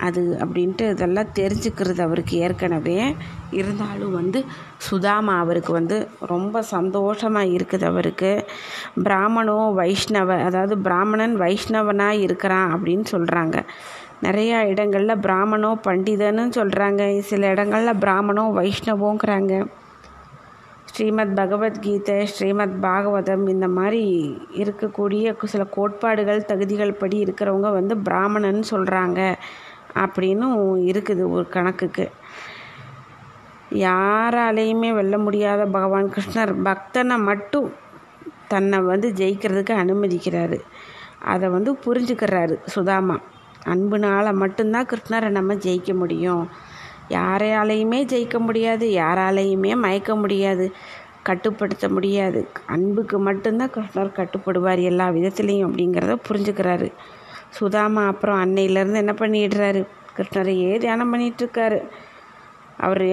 [SPEAKER 1] அது அப்படின்ட்டு இதெல்லாம் தெரிஞ்சுக்கிறது அவருக்கு ஏற்கனவே. இருந்தாலும் வந்து சுதாமா அவருக்கு வந்து ரொம்ப சந்தோஷமாக இருக்குது அவருக்கு. பிராமணோ வைஷ்ணவ அதாவது பிராமணன் வைஷ்ணவனாக இருக்கிறான் அப்படின்னு சொல்கிறாங்க நிறையா இடங்களில் பிராமணோ பண்டிதன்னு சொல்கிறாங்க சில இடங்களில் பிராமணோ வைஷ்ணவோங்கிறாங்க. ஸ்ரீமத் பகவத்கீதை ஸ்ரீமத் பாகவதம் இந்த மாதிரி இருக்கக்கூடிய சில கோட்பாடுகள் தகுதிகள் படி இருக்கிறவங்க வந்து பிராமணன் சொல்கிறாங்க அப்படின்னு இருக்குது ஒரு கணக்குக்கு. யாராலேயுமே வெல்ல முடியாத பகவான் கிருஷ்ணர் பக்தனை மட்டும் தன்னை வந்து ஜெயிக்கிறதுக்கு அனுமதிக்கிறாரு. அதை வந்து புரிஞ்சுக்கிறாரு சுதாமா. அன்புனால் மட்டும்தான் கிருஷ்ணரை நம்ம ஜெயிக்க முடியும். யாராலையுமே ஜெயிக்க முடியாது யாராலையுமே மயக்க முடியாது கட்டுப்படுத்த முடியாது. அன்புக்கு மட்டும்தான் கிருஷ்ணர் கட்டுப்படுவார் எல்லா விதத்துலேயும் அப்படிங்கிறத புரிஞ்சுக்கிறாரு. சுதாமா அப்புறம் அன்னையிலேருந்து என்ன பண்ணிடுறாரு? கிருஷ்ணரையே தியானம் பண்ணிகிட்ருக்காரு அவர்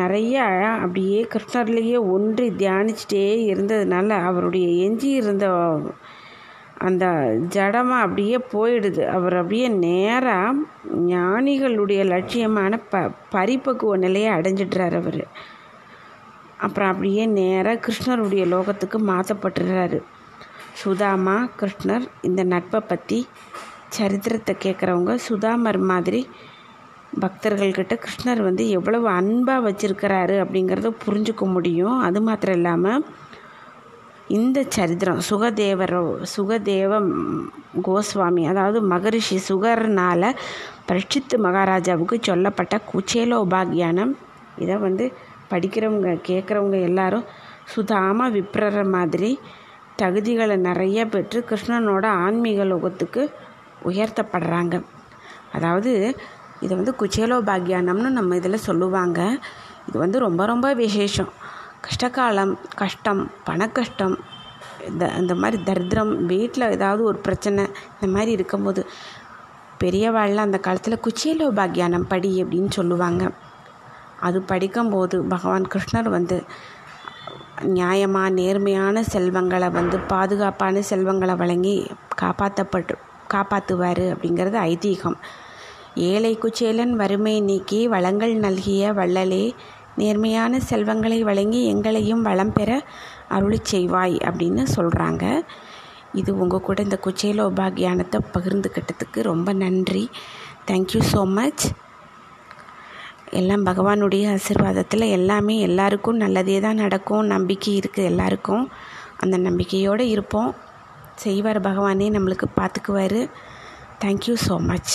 [SPEAKER 1] நிறைய அப்படியே கிருஷ்ணர்லேயே ஒன்றி தியானிச்சிட்டே இருந்ததுனால அவருடைய எஞ்சி இருந்த அந்த ஜடமாக அப்படியே போயிடுது. அவர் அப்படியே நேராக ஞானிகளுடைய லட்சியமான ப பரிப்பக்குவ நிலையை அடைஞ்சிடுறார் அவர். அப்புறம் அப்படியே நேராக கிருஷ்ணருடைய லோகத்துக்கு மாற்றப்பட்டுறாரு சுதாமா கிருஷ்ணர் இந்த நட்பை பற்றி சரித்திரத்தை கேட்குறவங்க சுதாமர் மாதிரி பக்தர்கள்கிட்ட கிருஷ்ணர் வந்து எவ்வளவு அன்பாக வச்சுருக்கிறாரு அப்படிங்கிறத புரிஞ்சுக்க முடியும். அது மாத்திரம் இல்லாமல் இந்த சரித்திரம் சுகதேவரோ சுகதேவ கோஸ்வாமி அதாவது மகரிஷி சுகர்னால் பரீட்சித்து மகாராஜாவுக்கு சொல்லப்பட்ட குச்சேல உபாகியானம் இதை வந்து படிக்கிறவங்க கேட்குறவங்க எல்லாரும் சுதாம விப்ரற மாதிரி தகுதிகளை நிறைய பெற்று கிருஷ்ணனோட ஆன்மீக லோகத்துக்கு உயர்த்தப்படுறாங்க. அதாவது இதை வந்து குச்சேலோபாகியானம்னு நம்ம இதில் சொல்லுவாங்க. இது வந்து ரொம்ப ரொம்ப விசேஷம். கஷ்டகாலம் கஷ்டம் பணக்கஷ்டம் இந்த இந்த மாதிரி தரித்திரம் வீட்டில் ஏதாவது ஒரு பிரச்சனை இந்த மாதிரி இருக்கும்போது பெரியவாழ்ல அந்த காலத்தில் குச்சேலோபாகியானம் படி அப்படின்னு சொல்லுவாங்க. அது படிக்கும்போது பகவான் கிருஷ்ணர் வந்து நியாயமாக நேர்மையான செல்வங்களை வந்து பாதுகாப்பான செல்வங்களை வழங்கி காப்பாற்றப்பட்டு காப்பாற்றுவார் அப்படிங்கிறது ஐதீகம். ஏழை குச்சேலன் வறுமை நீக்கி வளங்கள் நல்கிய வள்ளலே நேர்மையான செல்வங்களை வழங்கி எங்களையும் வளம் பெற அருளி செய்வாய் அப்படின்னு சொல்கிறாங்க இது உங்கள் கூட இந்த குச்சேல உபாகியானத்தை பகிர்ந்துக்கிட்டதுக்கு ரொம்ப நன்றி. தேங்க்யூ ஸோ மச் எல்லாம் பகவானுடைய ஆசிர்வாதத்தில் எல்லாமே எல்லாருக்கும் நல்லதே தான் நடக்கும் நம்பிக்கை இருக்குது எல்லாருக்கும். அந்த நம்பிக்கையோடு இருப்போம். செய்வார் பகவானே நம்மளுக்கு பார்த்துக்குவார். Thank you so much